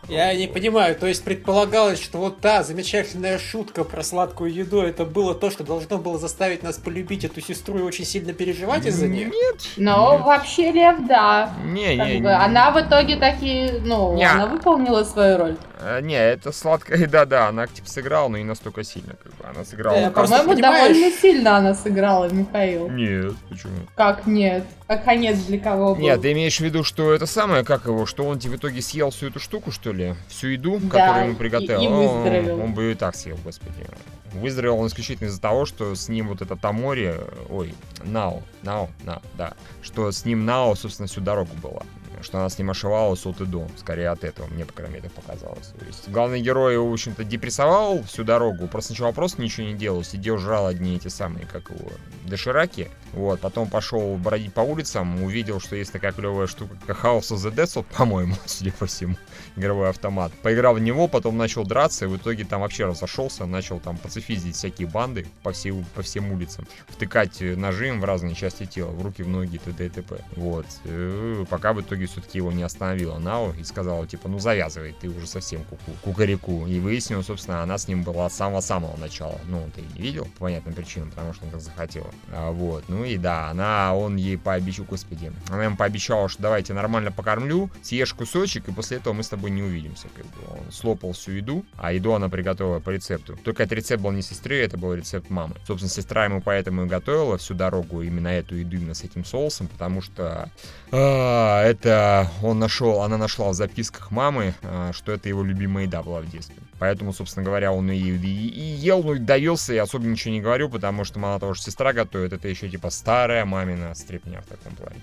Я не понимаю, то есть предполагалось, что вот та замечательная шутка про сладкую еду, это было то, что должно было заставить нас полюбить эту сестру и очень сильно переживать из-за нее? Нет. Но нет. вообще, Лев, да. Не, не, не. Она в итоге таки, ну, не. она выполнила свою роль. А, не, это сладкая еда, да, она типа сыграла, но не настолько сильно, как бы. Она сыграла. Да, по-моему, довольно сильно она сыграла, Михаил. Нет, почему? Как нет? А конец для кого был? Нет, ты имеешь в виду, что это самое, как его, что он в итоге съел всю эту штуку, что ли? Всю еду, да, которую ему приготовил? И, и выздоровел. Он, он бы и так съел, господи. Выздоровел он исключительно из-за того, что с ним вот это Тамори, ой, Нао, Нао, на, да, что с ним Нао, собственно, всю дорогу была что она с ним ошивалась от и до. Скорее от этого, мне, по крайней мере, показалось. То есть главный герой, в общем-то, депрессовал всю дорогу, просто сначала просто ничего не делал, сидел, жрал одни эти самые, как его, дошираки, вот, потом пошел бродить по улицам, увидел, что есть такая клевая штука, как House of the Dead, по-моему, судя по всему, игровой автомат. Поиграл в него, потом начал драться, и в итоге там вообще разошелся, начал там пацифизить всякие банды по, всей, по всем улицам, втыкать ножи им в разные части тела, в руки, в ноги, т.д. и т.п. Вот. И пока в итоге все-таки его не остановила Нао и сказала, типа, ну завязывай, ты уже совсем куку, кукареку. И выяснил, собственно, она с ним была с самого-самого начала. Ну, ты не видел, по понятным причинам, потому что он так захотел. А, вот, ну и да, она, он ей пообещал, господи, она ему пообещала, что давайте нормально покормлю, съешь кусочек, и после этого мы с тобой не увидимся. Как бы. Он слопал всю еду, а еду она приготовила по рецепту. Только этот рецепт был не сестры, это был рецепт мамы. Собственно, сестра ему поэтому и готовила всю дорогу именно эту еду именно с этим соусом, потому что а, это он нашел, она нашла в записках мамы, а, что это его любимая еда была в детстве. Поэтому, собственно говоря, он и, и, и ел, ну и давился, и особо ничего не говорю, потому что мало того, что сестра готовит, это еще типа старая мамина стрипня в таком плане.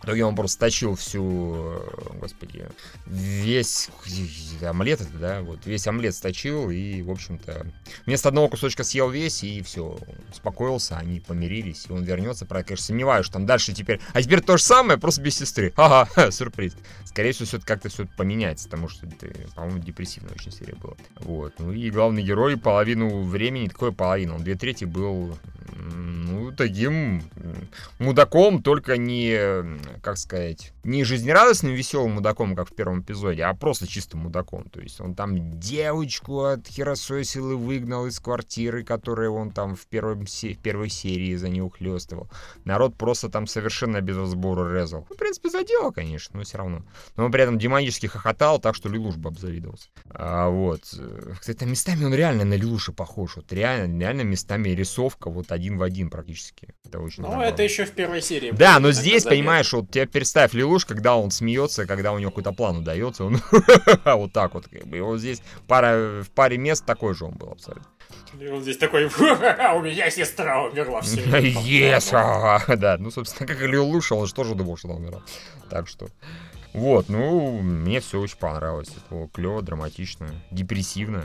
В итоге он просто точил всю, э, господи, весь омлет, да, вот, весь омлет сточил, и, в общем-то, вместо одного кусочка съел весь, и все, успокоился, они помирились, и он вернется, правда, конечно, сомневаюсь, что там дальше теперь, а теперь то же самое, просто без сестры, ага, сюрприз. Скорее всего, все как-то все поменяется, потому что по-моему, депрессивная очень серия была. Вот, ну и главный герой половину времени, такое половина, он две трети был ну, таким мудаком, только не, как сказать, не жизнерадостным веселым мудаком, как в первом эпизоде, а просто чистым мудаком. То есть он там девочку от херососил и выгнал из квартиры, которую он там в, первом, в первой серии за нее ухлестывал. Народ просто там совершенно без разбора резал. Ну, в принципе, за дело, конечно, но все равно. Но он при этом демонически хохотал, так что Лилуш бы обзавидовался. А, вот. Кстати, местами он реально на Лилуша похож. Вот реально, реально местами рисовка вот один в один практически. Это очень Ну, это еще в первой серии. Да, но здесь, заметно. понимаешь, вот тебе представь Лилуш, когда он смеется, когда у него какой-то план удается, он вот так вот, как бы. И вот здесь пара, в паре мест такой же он был абсолютно. И он здесь такой, у меня сестра умерла, все. Yes, да, ну, собственно, как и Лилуш, он же тоже думал, что она умерла. Так что... Вот, ну, мне все очень понравилось. Это было клево, драматично, депрессивно.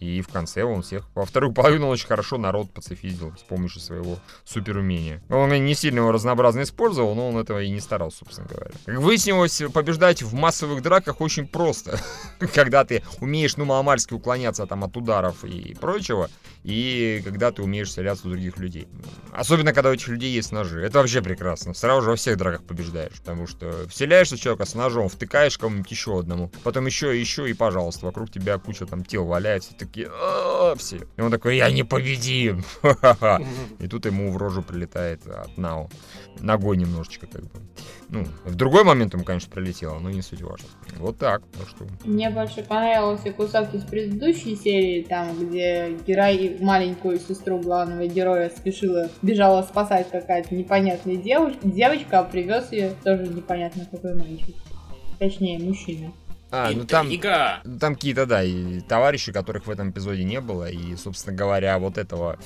И в конце он всех... Во вторую половину он очень хорошо народ пацифизил с помощью своего суперумения. Он не сильно его разнообразно использовал, но он этого и не старался, собственно говоря. Как выяснилось, побеждать в массовых драках очень просто. когда ты умеешь, ну, маломальски уклоняться там от ударов и прочего, и когда ты умеешь стреляться у других людей. Особенно, когда у этих людей есть ножи. Это вообще прекрасно. Сразу же во всех драках побеждаешь, потому что вселяешься в человека с ножом, втыкаешь кому-нибудь еще одному, потом еще и еще, и пожалуйста, вокруг тебя куча там тел валяется, такие, все. И он такой, я не победим. И тут ему в рожу прилетает от Нао. Ногой немножечко как бы. Ну, в другой момент ему, конечно, прилетело, но не суть важно. Вот так. Так что... Мне больше понравился кусок из предыдущей серии, там, где герой маленькую сестру главного героя спешила, бежала спасать какая-то непонятная девушка, девочка, а привез ее тоже непонятно какой мальчик. Точнее, мужчина. А, ну там, там какие-то, да, и товарищи, которых в этом эпизоде не было, и, собственно говоря, вот этого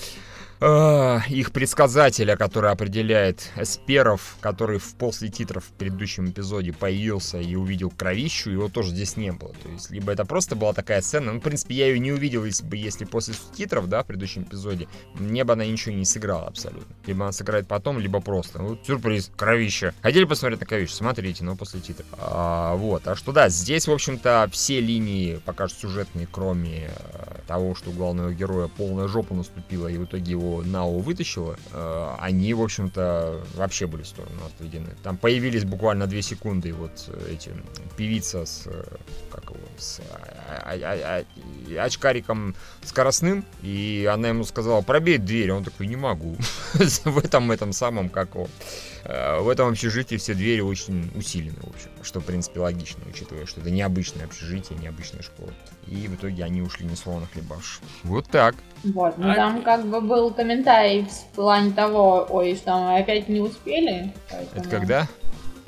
э, их предсказателя, который определяет эсперов, который в после титров в предыдущем эпизоде появился и увидел кровищу, его тоже здесь не было. То есть, либо это просто была такая сцена, ну, в принципе, я ее не увидел, если бы, если после титров, да, в предыдущем эпизоде, мне бы она ничего не сыграла абсолютно. Либо она сыграет потом, либо просто. Вот сюрприз, кровища. Хотели посмотреть на кровищу? Смотрите, но после титров. А, вот, а что да, здесь, в общем-то, все линии, пока что сюжетные, кроме э, того, что у главного героя полная жопа наступила, и в итоге его Нао вытащила, э, они, в общем-то, вообще были в сторону отведены. Там появились буквально две секунды вот эти певица с, э, как его, с а, а, а, очкариком скоростным, и она ему сказала, пробей дверь, он такой, не могу. в этом, этом самом, как его, Э, в этом общежитии все двери очень усилены, в общем, что, в принципе, логично, учитывая, что это необычное общежитие, необычная школа. И в итоге они ушли не словно хлебаш. Вот так. Вот, ну там как бы был комментарий в плане того, ой, что мы опять не успели. Поэтому... Это когда?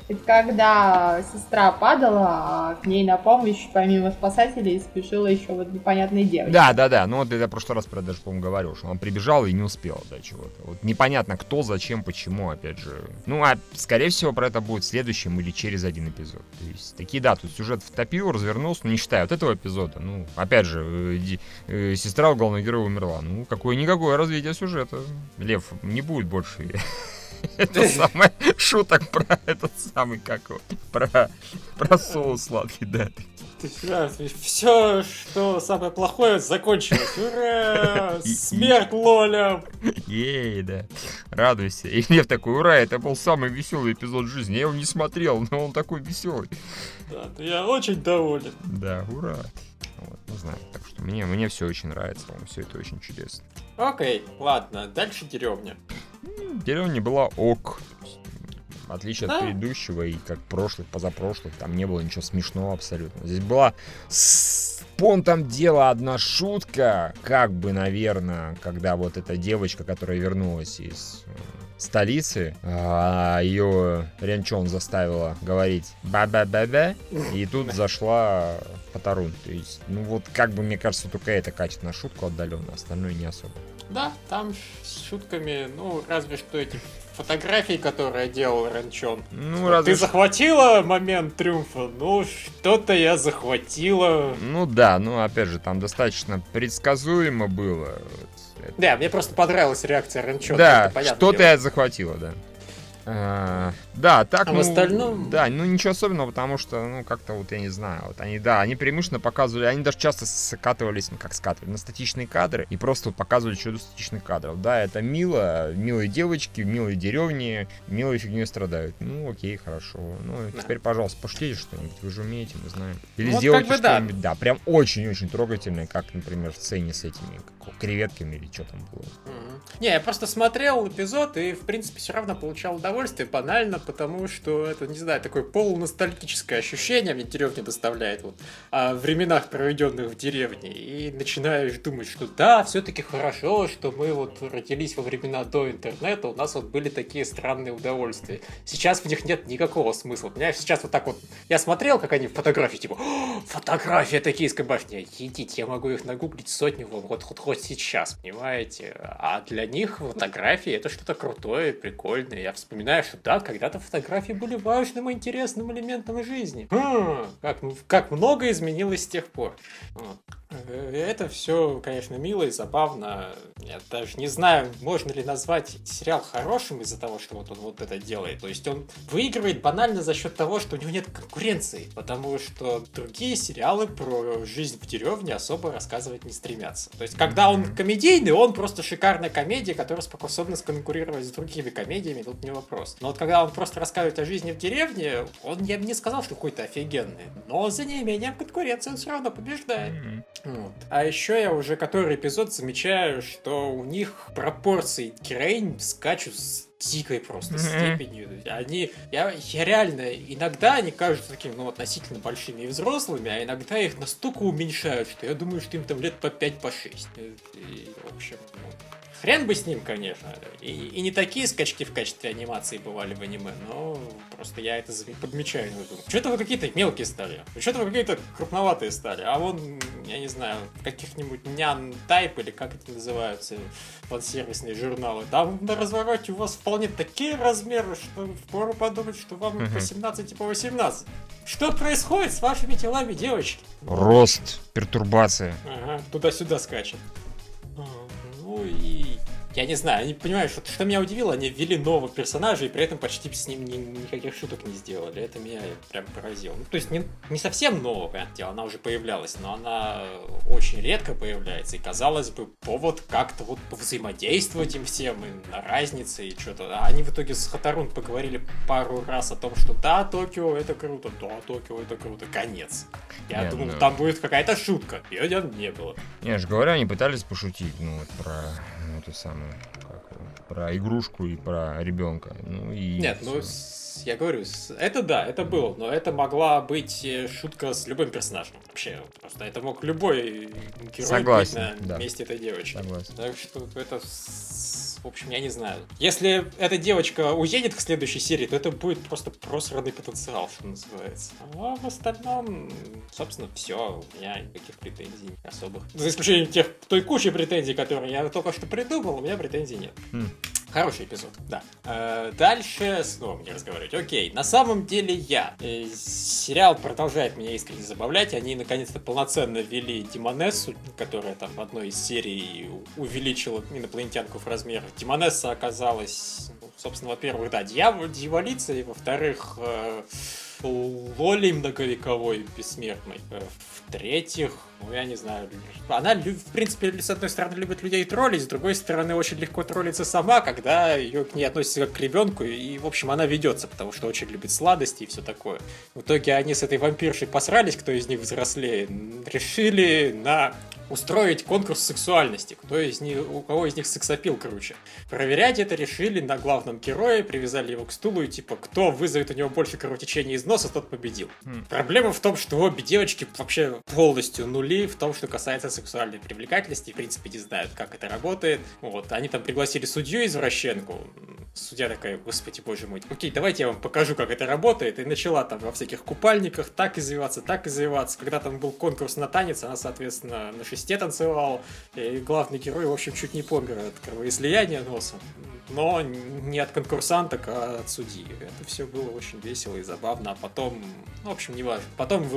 Это когда сестра падала, а к ней на помощь, помимо спасателей, спешила еще вот непонятная девочка. Да, да, да. Ну вот я в прошлый раз про даже, по-моему, говорил, что он прибежал и не успел, да, чего-то. Вот непонятно кто, зачем, почему, опять же. Ну, а скорее всего про это будет в следующем или через один эпизод. То есть такие, да, тут сюжет втопил, развернулся, но не считая вот этого эпизода. Ну, опять же, э, э, сестра у главного героя умерла. Ну, какое-никакое развитие сюжета. Лев не будет больше это самое шуток про этот самый, как его, про, про соус сладкий, да. Все, что самое плохое, закончилось. Ура! Смерть Лоля! Ей, да. Радуйся. И Лев такой, ура, это был самый веселый эпизод жизни. Я его не смотрел, но он такой веселый. Да, я очень доволен. Да, ура. Вот, не знаю. Так что мне, мне все очень нравится, по все это очень чудесно. Окей, ладно, дальше деревня. Деревня была ок. В отличие да? от предыдущего и как прошлых, позапрошлых, там не было ничего смешного абсолютно. Здесь была с понтом дела одна шутка, как бы, наверное, когда вот эта девочка, которая вернулась из столицы, а ее Ренчон заставила говорить ба-ба-ба-ба, и тут зашла Патарун. То есть, ну вот как бы, мне кажется, только это катит на шутку отдаленно, остальное не особо. Да, там с шутками, ну, разве что эти фотографии, которые делал Ранчон. Ну, вот разве Ты захватила момент триумфа? Ну, что-то я захватила. Ну да, ну опять же, там достаточно предсказуемо было. Да, мне просто понравилась реакция Ранчона. Да, что-то я захватила, да. А, да, так, а ну, в остальном... Да, ну ничего особенного, потому что, ну, как-то вот, я не знаю, вот они, да, они преимущественно показывали, они даже часто скатывались, ну, как скатывали, на статичные кадры, и просто вот показывали чудо статичных кадров. Да, это мило, милые девочки, милые деревни, милые фигней страдают. Ну, окей, хорошо. Ну, да. теперь, пожалуйста, пошлите что-нибудь, вы же умеете, мы знаем. Или вот сделайте как бы что-нибудь, да. да, прям очень-очень трогательное, как, например, в сцене с этими креветками или что там было. Mm-hmm. Не, я просто смотрел эпизод и, в принципе, все равно получал удовольствие, банально, потому что это, не знаю, такое полуностальгическое ощущение мне деревня доставляет вот о временах, проведенных в деревне. И начинаешь думать, что да, все-таки хорошо, что мы вот родились во времена до интернета, у нас вот были такие странные удовольствия. Сейчас в них нет никакого смысла. Понимаешь, сейчас вот так вот я смотрел, как они фотографии, типа, фотографии Токийской башни. Идите, я могу их нагуглить сотню вот хоть, сейчас, понимаете? А для них фотографии это что-то крутое, прикольное. Я вспоминаю, что да, когда-то фотографии были важным и интересным элементом жизни. Хм, как, как много изменилось с тех пор. Вот. Э, это все, конечно, мило и забавно. Я даже не знаю, можно ли назвать сериал хорошим из-за того, что вот он вот это делает. То есть он выигрывает банально за счет того, что у него нет конкуренции. Потому что другие сериалы про жизнь в деревне особо рассказывать не стремятся. То есть когда он комедийный, он просто шикарная комедия, которая способна сконкурировать с другими комедиями, тут не вопрос. Но вот когда он просто рассказывает о жизни в деревне, он, я бы не сказал, что какой-то офигенный. Но за неимением конкуренции он все равно побеждает. Вот. А еще я уже который эпизод замечаю, что у них пропорции героинь скачут с дикой просто mm-hmm. степенью. Они, я, я реально, иногда они кажутся такими, ну, относительно большими и взрослыми, а иногда их настолько уменьшают, что я думаю, что им там лет по 5, по 6. И, в общем, ну, Хрен бы с ним, конечно. И, и не такие скачки в качестве анимации бывали в аниме, но просто я это подмечаю. Что-то вы какие-то мелкие стали, что-то вы какие-то крупноватые стали. А вон я не знаю, каких-нибудь нян тайп или как это называются, фан-сервисные журналы. Там на развороте у вас вполне такие размеры, что впору подумать, что вам по 17 и по 18. Что происходит с вашими телами, девочки? Рост, пертурбация. Ага, туда-сюда скачет. А, ну и я не знаю, они понимают, что, что меня удивило, они ввели нового персонажа и при этом почти с ним ни, никаких шуток не сделали. Это меня прям поразило. Ну, то есть не, не совсем нового, понятное дело, она уже появлялась, но она очень редко появляется. И казалось бы, повод как-то вот взаимодействовать им всем, и на разнице, и что-то. А они в итоге с Хатарун поговорили пару раз о том, что да, Токио это круто, да, Токио это круто, конец. Я Нет, думал, ну... там будет какая-то шутка. Ее не было. Я же говорю, они пытались пошутить, ну, вот про эту самую, как, про игрушку и про ребенка. Ну, и Нет, ну, я говорю, это да, это было, но это могла быть э, шутка с любым персонажем. Вообще, просто это мог любой герой Согласен, быть на да. месте этой девочки. Согласен. Так что это в общем, я не знаю. Если эта девочка уедет к следующей серии, то это будет просто просранный потенциал, что называется. А в остальном, собственно, все. У меня никаких претензий особых. За исключением тех, той кучи претензий, которые я только что придумал, у меня претензий нет. Хороший эпизод, да. Э, дальше снова не разговаривать. Окей, на самом деле я. Э, сериал продолжает меня искренне забавлять. Они наконец-то полноценно ввели Димонессу, которая там в одной из серий увеличила инопланетянку в размерах. Димонесса оказалась, ну, собственно, во-первых, да, дьявол, дьяволица, и во-вторых, э, Лоли многовековой бессмертный. Э, в-третьих, ну я не знаю, она, в принципе, с одной стороны любит людей троллить, с другой стороны очень легко троллится сама, когда ее к ней относятся как к ребенку, и, в общем, она ведется, потому что очень любит сладости и все такое. В итоге они с этой вампиршей посрались, кто из них взрослее, решили на устроить конкурс сексуальности. Кто из них, у кого из них сексапил круче. Проверять это решили на главном герое, привязали его к стулу и типа, кто вызовет у него больше кровотечения из носа, тот победил. Mm. Проблема в том, что обе девочки вообще полностью нули в том, что касается сексуальной привлекательности. В принципе, не знают, как это работает. Вот, они там пригласили судью извращенку. Судья такая, господи, боже мой, окей, давайте я вам покажу, как это работает. И начала там во всяких купальниках так извиваться, так извиваться. Когда там был конкурс на танец, она, соответственно, на шесте танцевал. И главный герой, в общем, чуть не помер от кровоизлияния носа но не от конкурсанток, а от судьи. Это все было очень весело и забавно, а потом, ну, в общем, не важно. Потом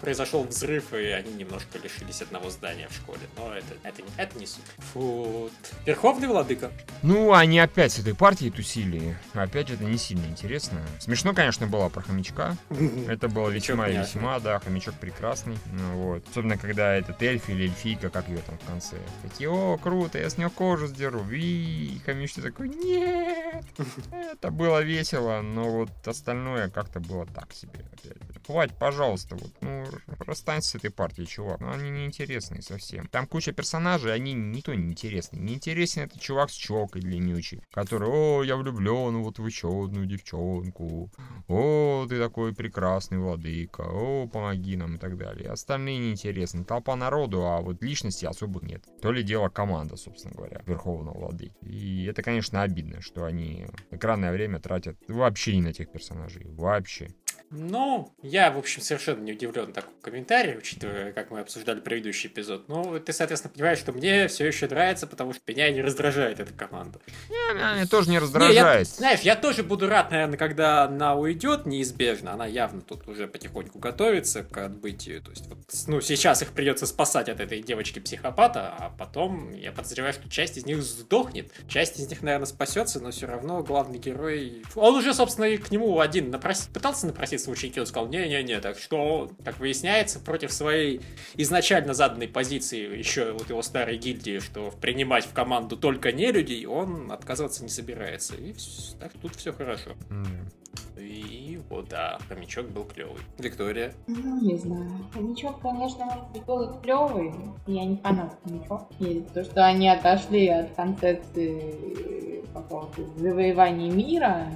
произошел взрыв, и они немножко лишились одного здания в школе, но это, это, это не суть. Фу. Верховный владыка. Ну, они опять с этой партией тусили. Опять это не сильно интересно. Смешно, конечно, было про хомячка. Это было весьма и весьма, да, хомячок прекрасный. Ну, вот. Особенно, когда этот эльф или эльфийка, как ее там в конце. Такие, о, круто, я с нее кожу сдеру. И хомячок такой, нет, это было весело, но вот остальное как-то было так себе. Опять. Хватит, пожалуйста, вот, ну, расстанься с этой партией, чувак. Ну, они неинтересные совсем. Там куча персонажей, они никто не интересный. Не интересен этот чувак с челкой длиннючей, который, о, я влюблен вот в еще одну девчонку. О, ты такой прекрасный владыка. О, помоги нам и так далее. Остальные неинтересны. Толпа народу, а вот личности особо нет. То ли дело команда, собственно говоря, Верховного Владыки. И это, конечно, обидно, что они экранное время тратят вообще не на тех персонажей. Вообще. Ну, я, в общем, совершенно не удивлен такому комментарию, учитывая, как мы обсуждали предыдущий эпизод. Ну, ты, соответственно, понимаешь, что мне все еще нравится, потому что меня не раздражает эта команда. Не, меня тоже не раздражает. Не, я, знаешь, я тоже буду рад, наверное, когда она уйдет неизбежно. Она явно тут уже потихоньку готовится к отбытию. То есть, вот, ну, сейчас их придется спасать от этой девочки-психопата, а потом я подозреваю, что часть из них сдохнет. Часть из них, наверное, спасется, но все равно главный герой... Он уже, собственно, и к нему один напрос... пытался напроситься ученики, он сказал, не-не-не, так что, как выясняется, против своей изначально заданной позиции еще вот его старой гильдии, что принимать в команду только не людей, он отказываться не собирается. И так тут все хорошо. Mm. И вот, да, хомячок был клевый. Виктория? Ну, не знаю. Хомячок, конечно, был клевый. Я не фанат хомячок. И то, что они отошли от концепции какого-то завоевания мира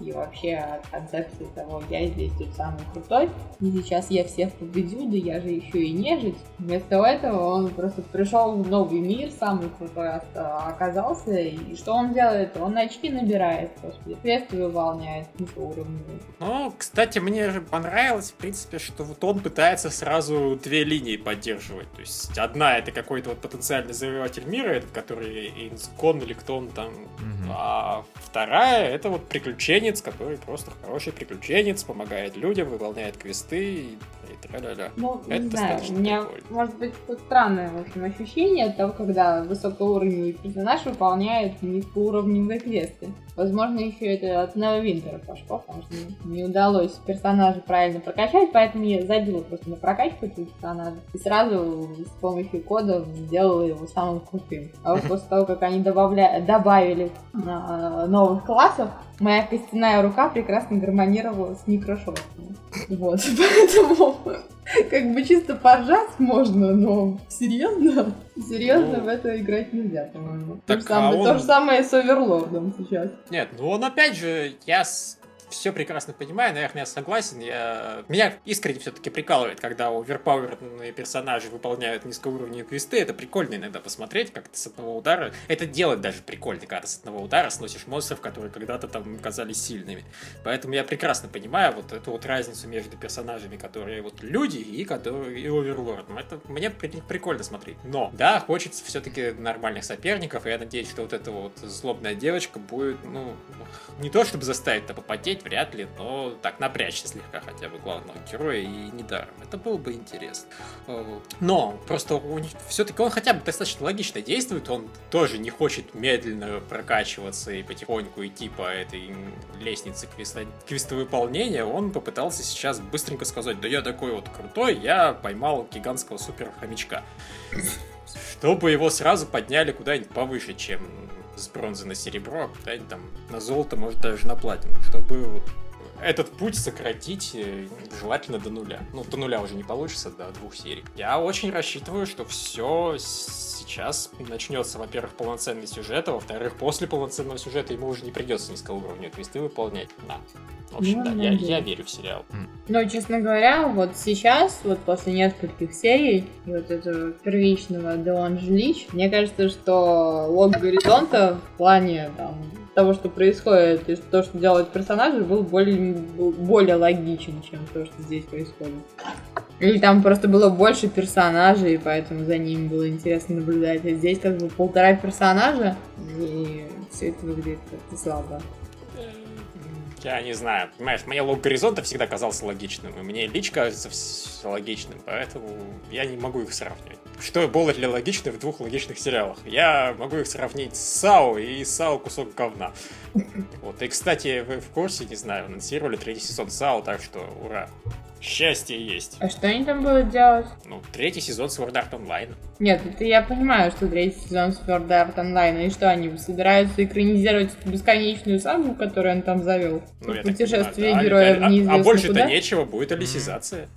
и вообще от концепции того, я здесь тут самый крутой, и сейчас я всех победю, да я же еще и нежить. Вместо этого он просто пришел в новый мир, самый крутой оказался, и что он делает? Он очки набирает, господи, квесты выполняет. Высокоуровневый. Ну, кстати, мне же понравилось, в принципе, что вот он пытается сразу две линии поддерживать. То есть одна это какой-то вот потенциальный завоеватель мира, этот, который Инскон или кто он там, угу. а вторая это вот приключенец, который просто хороший приключенец, помогает людям, выполняет квесты и, и тра-ля-ля. Ну, это не знаю, у меня прикольно. может быть странное, в общем, ощущение от того, когда высокоуровневый персонаж выполняет низкоуровневые квесты. Возможно, еще это от Нео Винтера пошло, потому что не удалось персонажа правильно прокачать, поэтому я забила просто на прокачку этого персонажа и сразу с помощью кода сделала его самым крутым. А вот после того, как они добавля... добавили а, новых классов, моя костяная рука прекрасно гармонировала с микрошотками. Вот, поэтому как бы чисто поржать можно, но серьезно? Серьезно ну, в это играть нельзя, по-моему. То, же самое, а он... то же самое с Оверлордом сейчас. Нет, ну он опять же, я все прекрасно понимаю, наверное, я согласен. Я... Меня искренне все-таки прикалывает, когда оверпауэрные персонажи выполняют низкоуровневые квесты. Это прикольно иногда посмотреть, как ты с одного удара... Это делать даже прикольно, когда ты с одного удара сносишь монстров, которые когда-то там казались сильными. Поэтому я прекрасно понимаю вот эту вот разницу между персонажами, которые вот люди и которые и оверлордом. Это мне прикольно смотреть. Но, да, хочется все-таки нормальных соперников, и я надеюсь, что вот эта вот злобная девочка будет, ну, не то чтобы заставить-то попотеть, вряд ли, но так напрячься слегка хотя бы главного героя и недаром. Это было бы интересно. Э, но просто все-таки он хотя бы достаточно логично действует, он тоже не хочет медленно прокачиваться и потихоньку идти по этой лестнице квеста, квестовыполнения, он попытался сейчас быстренько сказать, да я такой вот крутой, я поймал гигантского супер хомячка. Чтобы его сразу подняли куда-нибудь повыше, чем с бронзы на серебро, а там на золото, может даже на платину, чтобы вот этот путь сократить э, желательно до нуля. Ну, до нуля уже не получится, до двух серий. Я очень рассчитываю, что все сейчас начнется, во-первых, полноценный сюжет, а во-вторых, после полноценного сюжета ему уже не придется низкоуровневые квесты выполнять. Да. В общем, ну, да, я, я верю в сериал. Но, честно говоря, вот сейчас, вот после нескольких серий, вот этого первичного Деон Лич, мне кажется, что лог горизонта в плане там, того, что происходит, и то, что делают персонажи, был более, был более логичен, чем то, что здесь происходит. Или там просто было больше персонажей, и поэтому за ними было интересно наблюдать. А здесь как бы полтора персонажа, и все это выглядит как-то слабо. Я не знаю, понимаешь, мне лог горизонта всегда казался логичным, и мне лич кажется логичным, поэтому я не могу их сравнивать. Что было для логично в двух логичных сериалах? Я могу их сравнить с САУ и САУ кусок говна. Вот, и, кстати, вы в курсе, не знаю, анонсировали третий сезон САУ, так что ура. Счастье есть. А что они там будут делать? Ну, третий сезон Sword Art Online. Нет, это я понимаю, что третий сезон Sword Art Online. И что, они собираются экранизировать эту бесконечную сагу, которую он там завел? Ну, Путешествие понимаю, да. героя а, в неизвестно А, а больше-то нечего, будет алисизация.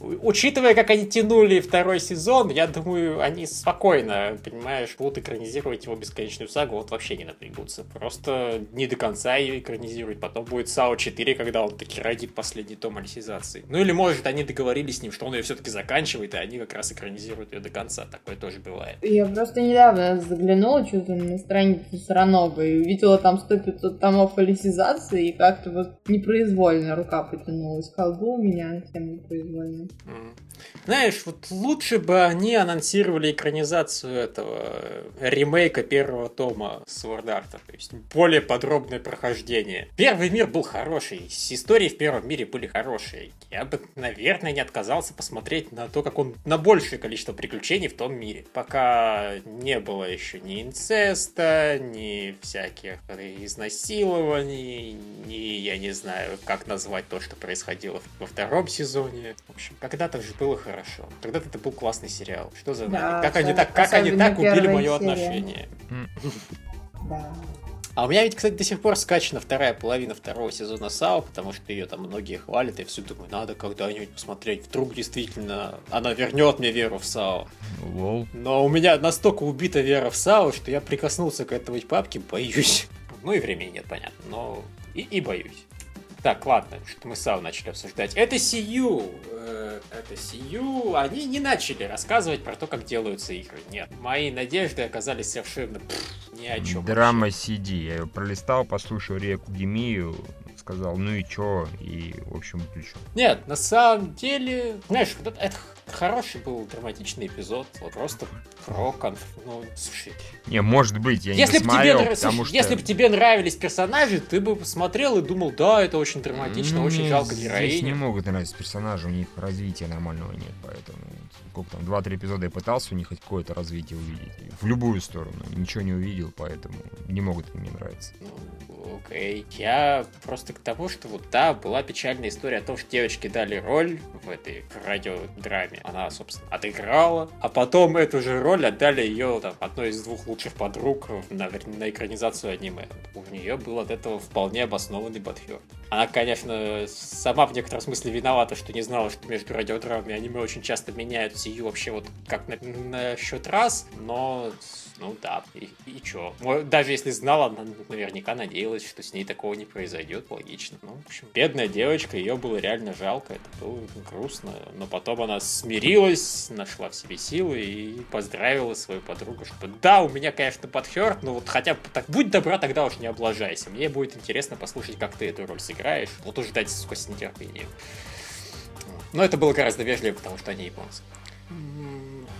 Учитывая, как они тянули второй сезон, я думаю, они спокойно, понимаешь, будут экранизировать его бесконечную сагу, вот вообще не напрягутся. Просто не до конца ее экранизируют. Потом будет САО 4, когда он таки родит последний том алисизации. Ну или, может, они договорились с ним, что он ее все-таки заканчивает, и они как раз экранизируют ее до конца. Такое тоже бывает. Я просто недавно заглянула что-то на страницу Саранога и увидела там 100-500 томов алисизации, и как-то вот непроизвольно рука потянулась к колбу у меня, тем непроизвольно. Знаешь, вот лучше бы они анонсировали экранизацию этого э, ремейка первого тома Sword Art, то есть более подробное прохождение. Первый мир был хороший, истории в первом мире были хорошие. Я бы, наверное, не отказался посмотреть на то, как он на большее количество приключений в том мире. Пока не было еще ни инцеста, ни всяких изнасилований, ни, я не знаю, как назвать то, что происходило во втором сезоне. В общем, когда-то же было хорошо. Когда-то это был классный сериал. Что за да, Как они так, как они так убили мое серия. отношение? Да. А у меня ведь, кстати, до сих пор скачана вторая половина второго сезона САУ, потому что ее там многие хвалят, и все думаю, надо когда-нибудь посмотреть. Вдруг действительно она вернет мне веру в САУ. Лол. Но у меня настолько убита вера в САУ, что я прикоснулся к этой папке, боюсь. Ну и времени нет, понятно, но и, и боюсь. Так, ладно, что мы САУ начали обсуждать. Это Сию, э, это Сию, они не начали рассказывать про то, как делаются игры. Нет, мои надежды оказались совершенно пфф, ни о чем. Драма CD. Я ее пролистал, послушал Реку Гемию. сказал, ну и чё, и, в общем, включил. Нет, на самом деле, знаешь, это хороший был драматичный эпизод, вот просто про конф... ну, слушай. Не, может быть, я если не смотрел, тебе, потому слушай, что... Если бы тебе нравились персонажи, ты бы посмотрел и думал, да, это очень драматично, ну, очень жалко героини. Здесь не могут нравиться персонажи, у них развития нормального нет, поэтому сколько там, два-три эпизода я пытался у них хоть какое-то развитие увидеть. В любую сторону. Ничего не увидел, поэтому не могут мне нравиться. Ну, окей. Я просто к тому, что вот да, была печальная история о том, что девочке дали роль в этой радиодраме. Она, собственно, отыграла, а потом эту же роль отдали ее там, одной из двух лучших подруг на, на экранизацию аниме. У нее был от этого вполне обоснованный бадхер. Она, конечно, сама в некотором смысле виновата, что не знала, что между радиодрамами и аниме очень часто меняют сию вообще вот как на, на счет раз, но ну да, и, и чё? Даже если знала, она наверняка надеялась, что с ней такого не произойдет, логично. Ну, в общем, бедная девочка, ее было реально жалко, это было грустно, но потом она смирилась, нашла в себе силы и поздравила свою подругу, что да, у меня, конечно, подхерт, но вот хотя бы так, будь добра, тогда уж не облажайся. Мне будет интересно послушать, как ты эту роль сыграешь. Буду ждать сквозь нетерпение. Но это было гораздо вежливее, потому что они японцы.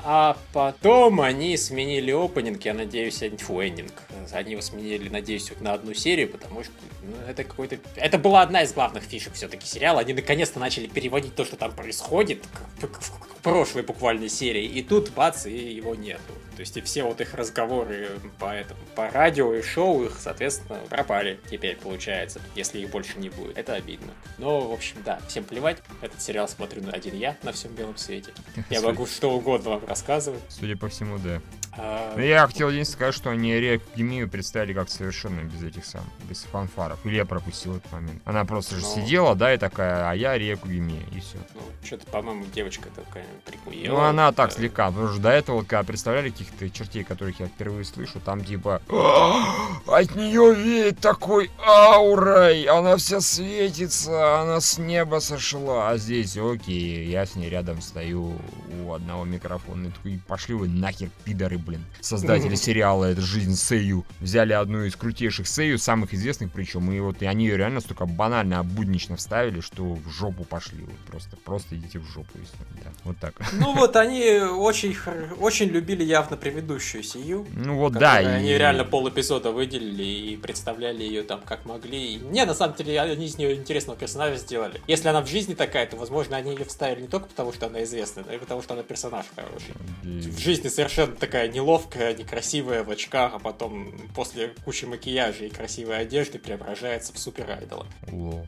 А потом они сменили опенинг, я надеюсь, фу, эндинг. Они его сменили, надеюсь, на одну серию, потому что ну, это какой-то... Это была одна из главных фишек все-таки сериала. Они наконец-то начали переводить то, что там происходит, к прошлой буквально серии. И тут, бац, и его нету. То есть и все вот их разговоры по этому, по радио и шоу их, соответственно, пропали теперь, получается, если их больше не будет. Это обидно. Но, в общем, да, всем плевать. Этот сериал смотрю один я на всем белом свете. Я могу что угодно вам рассказывать. Судя по всему, да. А... Но я хотел единственное сказать, что они Рекгемию представили как совершенно без этих самых, без фанфаров. Или я пропустил этот момент. Она просто же ну... сидела, да, и такая, а я Реку Гемия, и все. Ну, что-то, по-моему, девочка такая прикуела. Ну, она так слегка, потому что до этого, когда представляли каких каких-то чертей, которых я впервые слышу, там типа «А, от нее веет такой аурой, она вся светится, она с неба сошла, а здесь окей, я с ней рядом стою у одного микрофона, и такой, пошли вы нахер, пидоры, блин. Создатели сериала «Это жизнь Сэю» взяли одну из крутейших Сэю, самых известных причем, и вот и они ее реально столько банально, буднично вставили, что в жопу пошли, вот просто, просто идите в жопу, если, да, вот так. Ну вот они очень, очень любили явно предыдущую сию. Ну вот да. Они и... реально пол эпизода выделили и представляли ее там как могли. И... Не, на самом деле, они из нее интересного персонажа сделали. Если она в жизни такая, то, возможно, они ее вставили не только потому, что она известная, но и потому, что она персонаж хороший. И... В жизни совершенно такая неловкая, некрасивая в очках, а потом после кучи макияжа и красивой одежды преображается в супер айдола.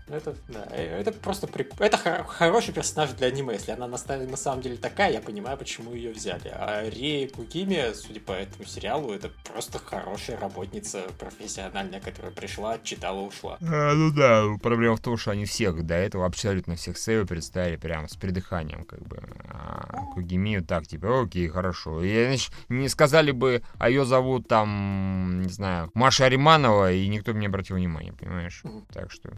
Это, да, э, это просто прик... Это хор- хороший персонаж для аниме. Если она на, на самом деле такая, я понимаю, почему ее взяли. А Ри Кукими судя по этому сериалу, это просто хорошая работница профессиональная, которая пришла, читала, ушла. А, ну да, проблема в том, что они всех до этого абсолютно всех сейвы представили прямо с придыханием, как бы. А Кугимию так, типа, окей, хорошо. И, значит, не сказали бы, а ее зовут там, не знаю, Маша Ариманова, и никто бы не обратил внимания, понимаешь? Так что,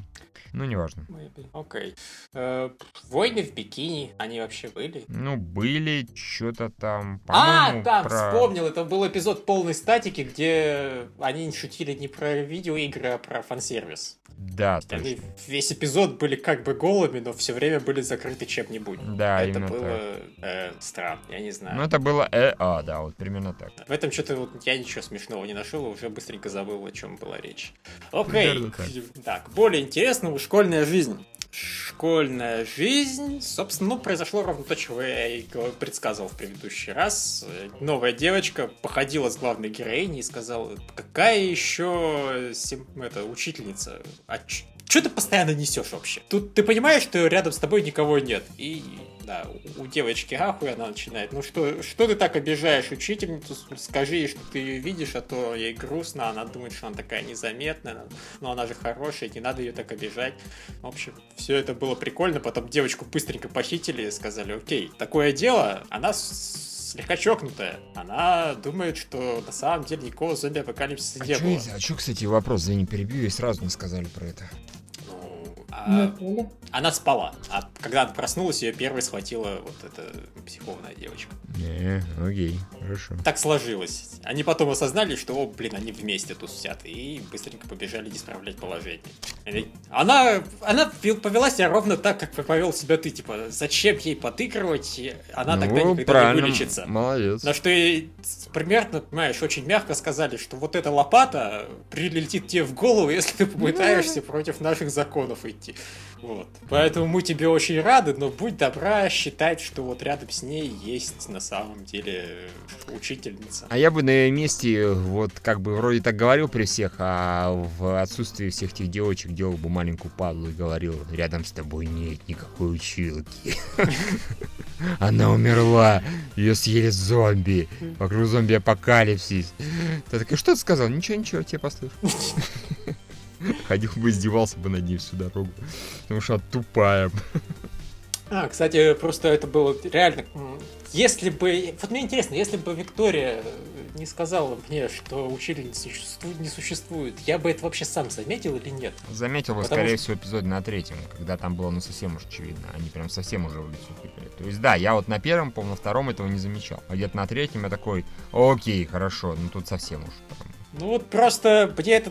ну, неважно. Окей. Э, войны в бикини, они вообще были? Ну, были, что-то там, А, да, про вспомнил, это был эпизод полной статики, где они шутили не про видеоигры, а про фан-сервис. Да, точно. Они весь эпизод были как бы голыми, но все время были закрыты чем-нибудь. Да, это было э, странно, я не знаю. Ну, это было э, а, да, вот примерно так. В этом что-то вот я ничего смешного не нашел, уже быстренько забыл, о чем была речь. Окей, так. так, более интересно, школьная жизнь школьная жизнь, собственно, ну, произошло ровно то, чего я и предсказывал в предыдущий раз. Новая девочка походила с главной героиней и сказала, какая еще это, учительница? А что ты постоянно несешь вообще? Тут ты понимаешь, что рядом с тобой никого нет. И да, у девочки ахуй она начинает. Ну что, что ты так обижаешь учительницу? Скажи ей, что ты ее видишь, а то ей грустно, она думает, что она такая незаметная, но она же хорошая, не надо ее так обижать. В общем, все это было прикольно. Потом девочку быстренько похитили и сказали, окей, такое дело, она слегка чокнутая. Она думает, что на самом деле никакого зомби-апокалипсиса а не было. А что, кстати, вопрос, за не перебью, и сразу не сказали про это. А, она спала. А когда она проснулась, ее первой схватила вот эта психованная девочка. Не, окей. Хорошо. Так сложилось. Они потом осознали, что, о, блин, они вместе тут сидят, и быстренько побежали исправлять положение. Она, она повела себя ровно так, как повел себя ты, типа, зачем ей подыгрывать, она ну, тогда никогда не вылечится. Молодец. На что и примерно, понимаешь, очень мягко сказали, что вот эта лопата прилетит тебе в голову, если ты попытаешься против наших законов идти. Вот. Поэтому мы тебе очень рады, но будь добра считать, что вот рядом с ней есть на самом деле учительница. А я бы на ее месте вот как бы вроде так говорил при всех, а в отсутствии всех этих девочек делал бы маленькую падлу и говорил, рядом с тобой нет никакой училки. Она умерла, ее съели зомби, вокруг зомби-апокалипсис. Ты такой, что ты сказал? Ничего, ничего, тебе послышу. Ходил бы, издевался бы над ней всю дорогу. Потому что она тупая. А, кстати, просто это было реально... Если бы... Вот мне интересно, если бы Виктория не сказала мне, что учитель не существует, я бы это вообще сам заметил или нет? Заметил бы, Потому скорее что... всего, эпизоде на третьем, когда там было ну совсем уж очевидно. Они прям совсем уже в лицо тыкали. То есть, да, я вот на первом, по на втором этого не замечал. А где-то на третьем я такой, окей, хорошо, ну тут совсем уж. Прям ну вот просто мне это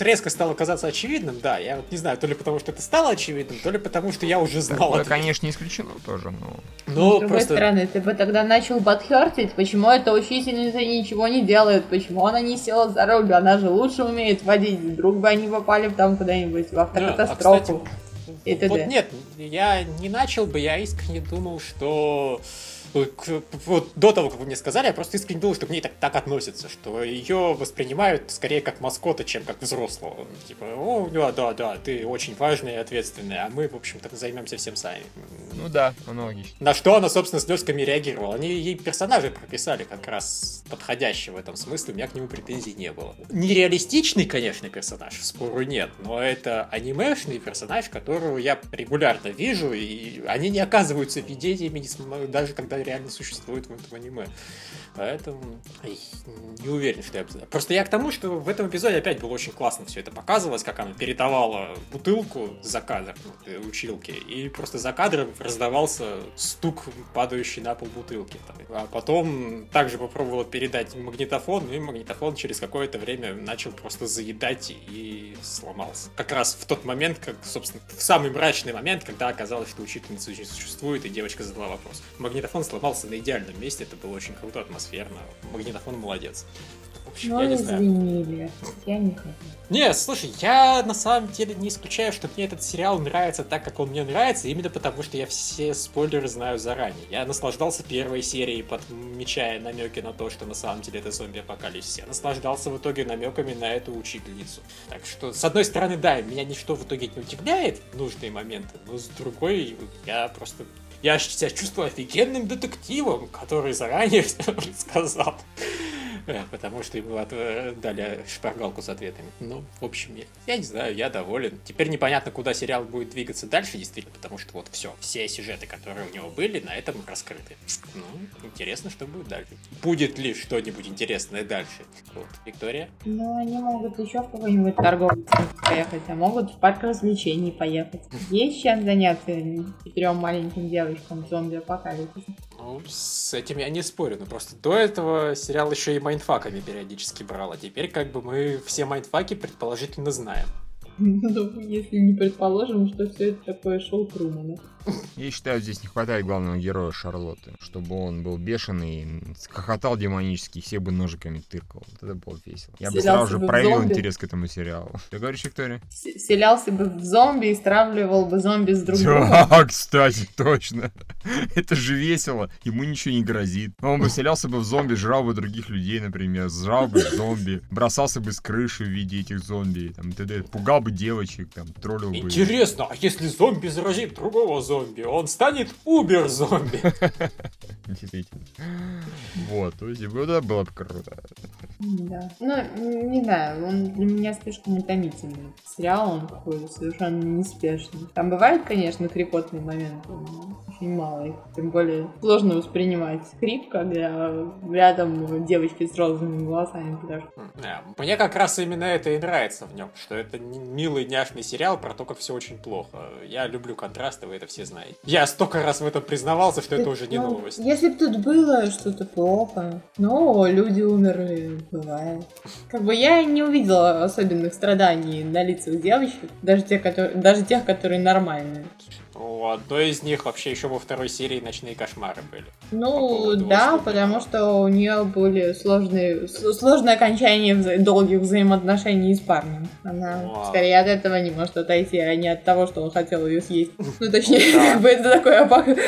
резко стало казаться очевидным, да. Я вот не знаю, то ли потому, что это стало очевидным, то ли потому, что я уже знал. Это, конечно, не исключено тоже, но... Ну, С другой просто... стороны, ты бы тогда начал подхертить, почему эта учительница ничего не делает, почему она не села за руль, она же лучше умеет водить, вдруг бы они попали там куда-нибудь в автокатастрофу. Да, а, кстати, вот нет, я не начал бы, я искренне думал, что вот до того, как вы мне сказали, я просто искренне думал, что к ней так, так относятся, что ее воспринимают скорее как маскота, чем как взрослого. Типа, о, да, да, да, ты очень важная и ответственная, а мы, в общем-то, займемся всем сами. Ну да, аналогично. На что она, собственно, с слезками реагировала. Они ей персонажа прописали как раз подходящего в этом смысле, у меня к нему претензий не было. Нереалистичный, конечно, персонаж, спору нет, но это анимешный персонаж, которого я регулярно вижу, и они не оказываются видениями, даже когда реально существует в этом аниме. Поэтому не уверен, что я... Просто я к тому, что в этом эпизоде опять было очень классно все это показывалось, как она передавала бутылку за кадр ну, училки, и просто за кадром раздавался стук, падающий на пол бутылки. А потом также попробовала передать магнитофон, и магнитофон через какое-то время начал просто заедать и сломался. Как раз в тот момент, как, собственно, в самый мрачный момент, когда оказалось, что учительница существует, и девочка задала вопрос. Магнитофон сломался на идеальном месте, это было очень круто, атмосферно. Магнитофон молодец. общем, ну, я не извинили. Знаю. Я не хотел. Не, слушай, я на самом деле не исключаю, что мне этот сериал нравится так, как он мне нравится, именно потому что я все спойлеры знаю заранее. Я наслаждался первой серией, подмечая намеки на то, что на самом деле это зомби-апокалипсис. Я наслаждался в итоге намеками на эту учительницу. Так что, с одной стороны, да, меня ничто в итоге не удивляет в нужные моменты, но с другой, я просто я себя чувствую офигенным детективом, который заранее все сказал. Потому что ему э, дали шпаргалку с ответами. Ну, в общем, я, я не знаю, я доволен. Теперь непонятно, куда сериал будет двигаться дальше, действительно, потому что вот все, все сюжеты, которые у него были, на этом раскрыты. Ну, интересно, что будет дальше. Будет ли что-нибудь интересное дальше? Вот, Виктория? Ну, они могут еще в какой-нибудь торговый поехать, а могут в парк развлечений поехать. Есть чем заняться четырем маленьким девочкам зомби-апокалипсиса. Ну, с этим я не спорю, но просто до этого сериал еще и mindfuck ами периодически брал, а теперь как бы мы все mindfuck и предположительно знаем. Ну, если не предположим, что все это такое шоу Трумана. Я считаю, здесь не хватает главного героя Шарлотты, чтобы он был бешеный, хохотал демонически, все бы ножиками тыркал. Вот это было весело. Я бы сразу же проявил интерес к этому сериалу. Ты говоришь, Виктория? Вселялся бы в зомби и стравливал бы зомби с друг другом. Да, кстати, точно. Это же весело. Ему ничего не грозит. Он бы селялся бы в зомби, жрал бы других людей, например, жрал бы зомби, бросался бы с крыши в виде этих зомби, там, т.д. пугал бы девочек, там, троллил бы. Интересно, а если зомби заразит другого зомби? Зомби, он станет убер-зомби. Действительно. Вот, то есть, вот это было бы круто. Да. Ну, не знаю, он для меня слишком утомительный. Сериал, он какой-то совершенно неспешный. Там бывают, конечно, крикотные моменты, но очень мало их. Тем более сложно воспринимать скрип, когда рядом девочки с розовыми волосами пляшут. Мне как раз именно это и нравится в нем, что это милый няшный сериал про то, как все очень плохо. Я люблю контрасты, вы это все знаете. Я столько раз в этом признавался, что это уже не ну, новость. Если бы тут было что-то плохо, но люди умерли, бывает. Как бы я не увидела особенных страданий на лицах девочек, даже тех, которые, даже тех, которые нормальные. У одной из них вообще еще во второй серии ночные кошмары были. Ну, по да, потому что у нее были сложные, сложное окончание вза- долгих взаимоотношений с парнем. Она Вау. скорее от этого не может отойти, а не от того, что он хотел ее съесть. Ну, точнее, как бы это такой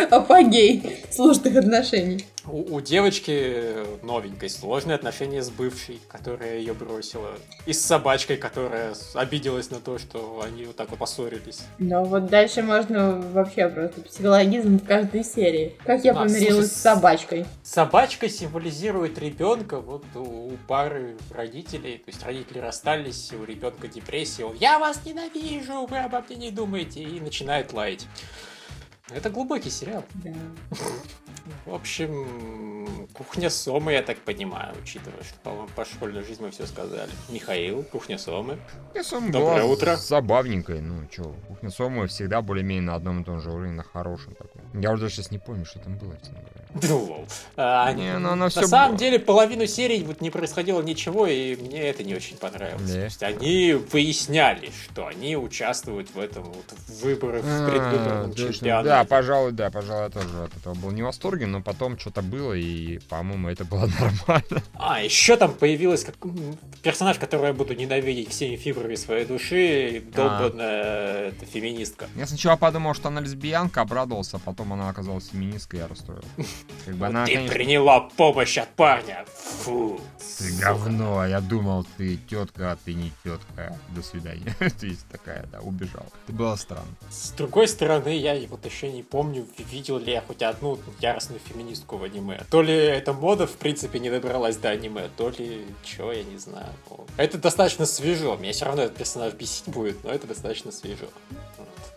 апогей сложных отношений у, у девочки новенькой сложные отношения с бывшей, которая ее бросила. И с собачкой, которая обиделась на то, что они вот так вот поссорились. Ну вот дальше можно вообще просто психологизм в каждой серии. Как я а, помирилась слушай, с собачкой. Собачка символизирует ребенка вот у, у пары родителей. То есть родители расстались, у ребенка депрессия. Он «Я вас ненавижу, вы обо мне не думаете!» и начинает лаять. Это глубокий сериал. Да. В общем, кухня Сомы, я так понимаю, учитывая, что, по-моему, по школьной жизни мы все сказали. Михаил, кухня Сомы. Кухня Сомы Доброе была утро. забавненькая. Ну, что, кухня Сомы всегда более-менее на одном и том же уровне, на хорошем таком. Я уже сейчас не помню, что там было, честно говоря. Ну, а, не, ну, она все на самом было. деле, половину серий вот не происходило ничего, и мне это не очень понравилось. То есть они выясняли, что они участвуют в этом вот в выборах в а, предвыборном чемпионате. Да, пожалуй, да, пожалуй, я тоже от этого был не в восторге, но потом что-то было, и, по-моему, это было нормально. А, еще там появилась как персонаж, которого я буду ненавидеть всеми фибрами своей души, долбанная феминистка. Я сначала подумал, что она лесбиянка, обрадовался, а потом она оказалась феминисткой, я расстроил. Как бы она, ты конечно... приняла помощь от парня. Фу. Ты говно, а я думал, ты тетка, а ты не тетка. До свидания. То есть такая, да, убежала. Это было странно. С другой стороны, я вот еще не помню, видел ли я хоть одну яростную феминистку в аниме. То ли эта мода, в принципе, не добралась до аниме, то ли что, я не знаю. Это достаточно свежо. Меня все равно этот персонаж бесить будет, но это достаточно свежо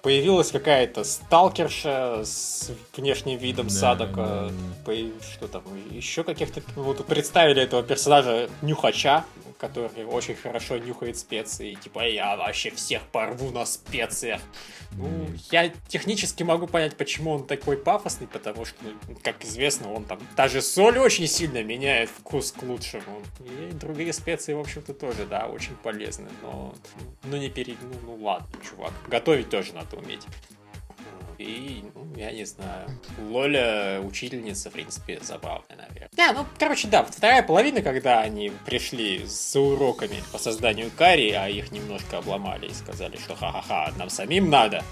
появилась какая-то сталкерша с внешним видом да, Садока. Да. Что там, еще каких-то... Вот представили этого персонажа Нюхача, который очень хорошо нюхает специи. Типа, я вообще всех порву на специях. Ну, я технически могу понять, почему он такой пафосный, потому что, ну, как известно, он там даже соль очень сильно меняет вкус к лучшему. И другие специи, в общем-то, тоже, да, очень полезны. Но, ну, не перед... Ну, ну ладно, чувак. Готовить тоже надо уметь. И, ну, я не знаю, Лоля учительница, в принципе, забавная, наверное. Да, ну, короче, да, вторая половина, когда они пришли с уроками по созданию карри, а их немножко обломали и сказали, что ха-ха-ха, нам самим надо.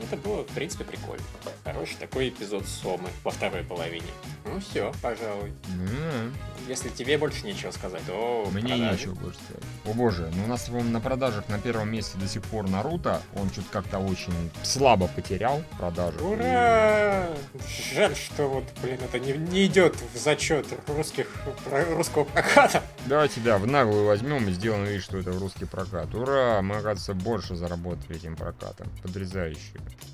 Это было, в принципе, прикольно. Хороший такой эпизод Сомы во второй половине. Ну все, пожалуй. Mm-hmm. Если тебе больше нечего сказать, то Мне продажи. нечего больше сказать. О боже, ну у нас на продажах на первом месте до сих пор Наруто. Он что-то как-то очень слабо потерял продажи. Ура! И... Жаль, что вот, блин, это не, не идет в зачет русских, русского проката. Давайте, да, в наглую возьмем и сделаем вид, что это русский прокат. Ура! Мы, оказывается, больше заработали этим прокатом. Подрезающе.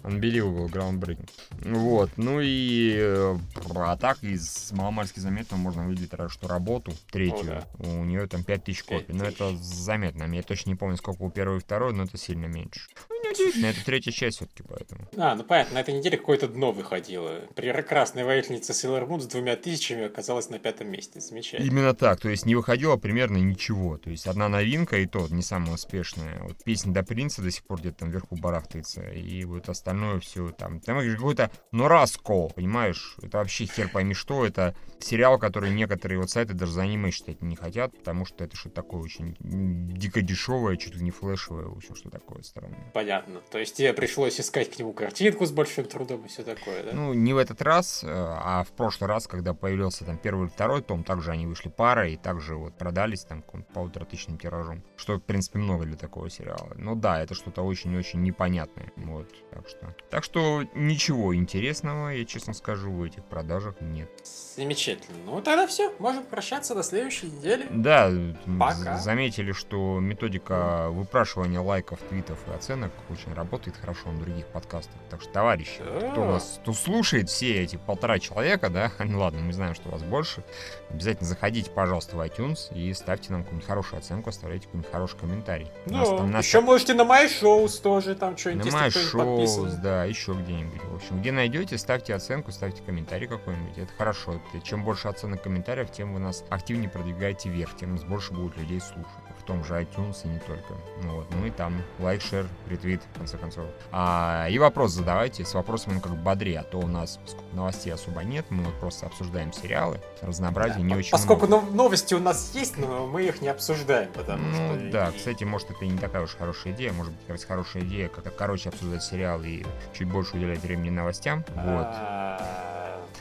Unbelievable, groundbreaking. Вот, ну и э, а так из маломальски заметного можно выделить что работу, третью, О, да. у нее там 5000 копий. Но это заметно. Я точно не помню, сколько у первой и второй, но это сильно меньше. Ну, неудивительно, это третья часть все-таки, поэтому. А, ну понятно, на этой неделе какое-то дно выходило. Прекрасная воительница Sailor Moon с двумя тысячами оказалась на пятом месте. Замечательно. Именно так, то есть не выходило примерно ничего. То есть одна новинка, и то не самая успешная. Вот песня до принца до сих пор где-то там вверху барахтается. И вот остальное все там. Там какой-то Нораско, понимаешь? Это вообще хер пойми что. Это сериал, который некоторые вот сайты даже за аниме считать не хотят, потому что это что-то такое очень дико дешевое, чуть ли не флешевое, в общем, что такое странное. Понятно понятно. То есть тебе пришлось искать к нему картинку с большим трудом и все такое, да? Ну, не в этот раз, э, а в прошлый раз, когда появился там первый или второй том, также они вышли парой и также вот продались там полуторатысячным тиражом. Что, в принципе, много для такого сериала. Ну да, это что-то очень-очень непонятное. Вот, так что... Так что ничего интересного, я честно скажу, в этих продажах нет. Замечательно. Ну, тогда все. Можем прощаться до следующей недели. Да, Пока. заметили, что методика выпрашивания лайков, твитов и оценок очень работает хорошо на других подкастах. Так что, товарищи, кто вас кто слушает, все эти полтора человека, да, ну ладно, мы знаем, что вас больше, обязательно заходите, пожалуйста, в iTunes и ставьте нам какую-нибудь хорошую оценку, оставляйте какой-нибудь хороший комментарий. Нас, там, нас... еще можете на мои шоу тоже там что-нибудь, На шоу, да, еще где-нибудь. В общем, где найдете, ставьте оценку, ставьте комментарий какой-нибудь. Это хорошо. Чем больше оценок комментариев, тем вы нас активнее продвигаете вверх, тем нас больше будет людей слушать том же iTunes и не только. Ну, вот. ну и там лайк, шер, ретвит, в конце концов. А, и вопрос задавайте. С вопросами ну, как бодрее, а то у нас, поскольку новостей особо нет, мы вот просто обсуждаем сериалы, разнообразие да, не очень Поскольку много. новости у нас есть, но мы их не обсуждаем, потому ну, что... да, кстати, может это и не такая уж хорошая идея, может быть, как раз хорошая идея, как короче обсуждать сериалы и чуть больше уделять времени новостям. Вот.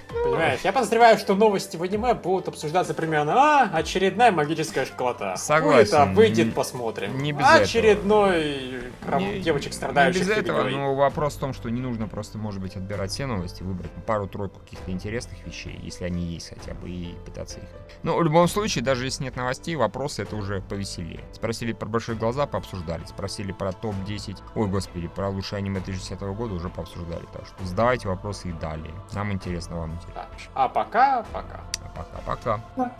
А, Понимаешь, я подозреваю, что новости в аниме будут обсуждаться примерно, а, очередная магическая школота. Согласен. Будет, выйдет, посмотрим. Не без Очередной этого. Не, девочек страдающих. Не без этого, но вопрос в том, что не нужно просто, может быть, отбирать все новости, выбрать пару-тройку каких-то интересных вещей, если они есть хотя бы, и пытаться их. Но в любом случае, даже если нет новостей, вопросы это уже повеселее. Спросили про большие глаза, пообсуждали. Спросили про топ-10, ой, господи, про лучшее аниме 2010 года уже пообсуждали. Так что задавайте вопросы и далее. Нам интересно, вам интересно. А пока, пока. А пока, пока.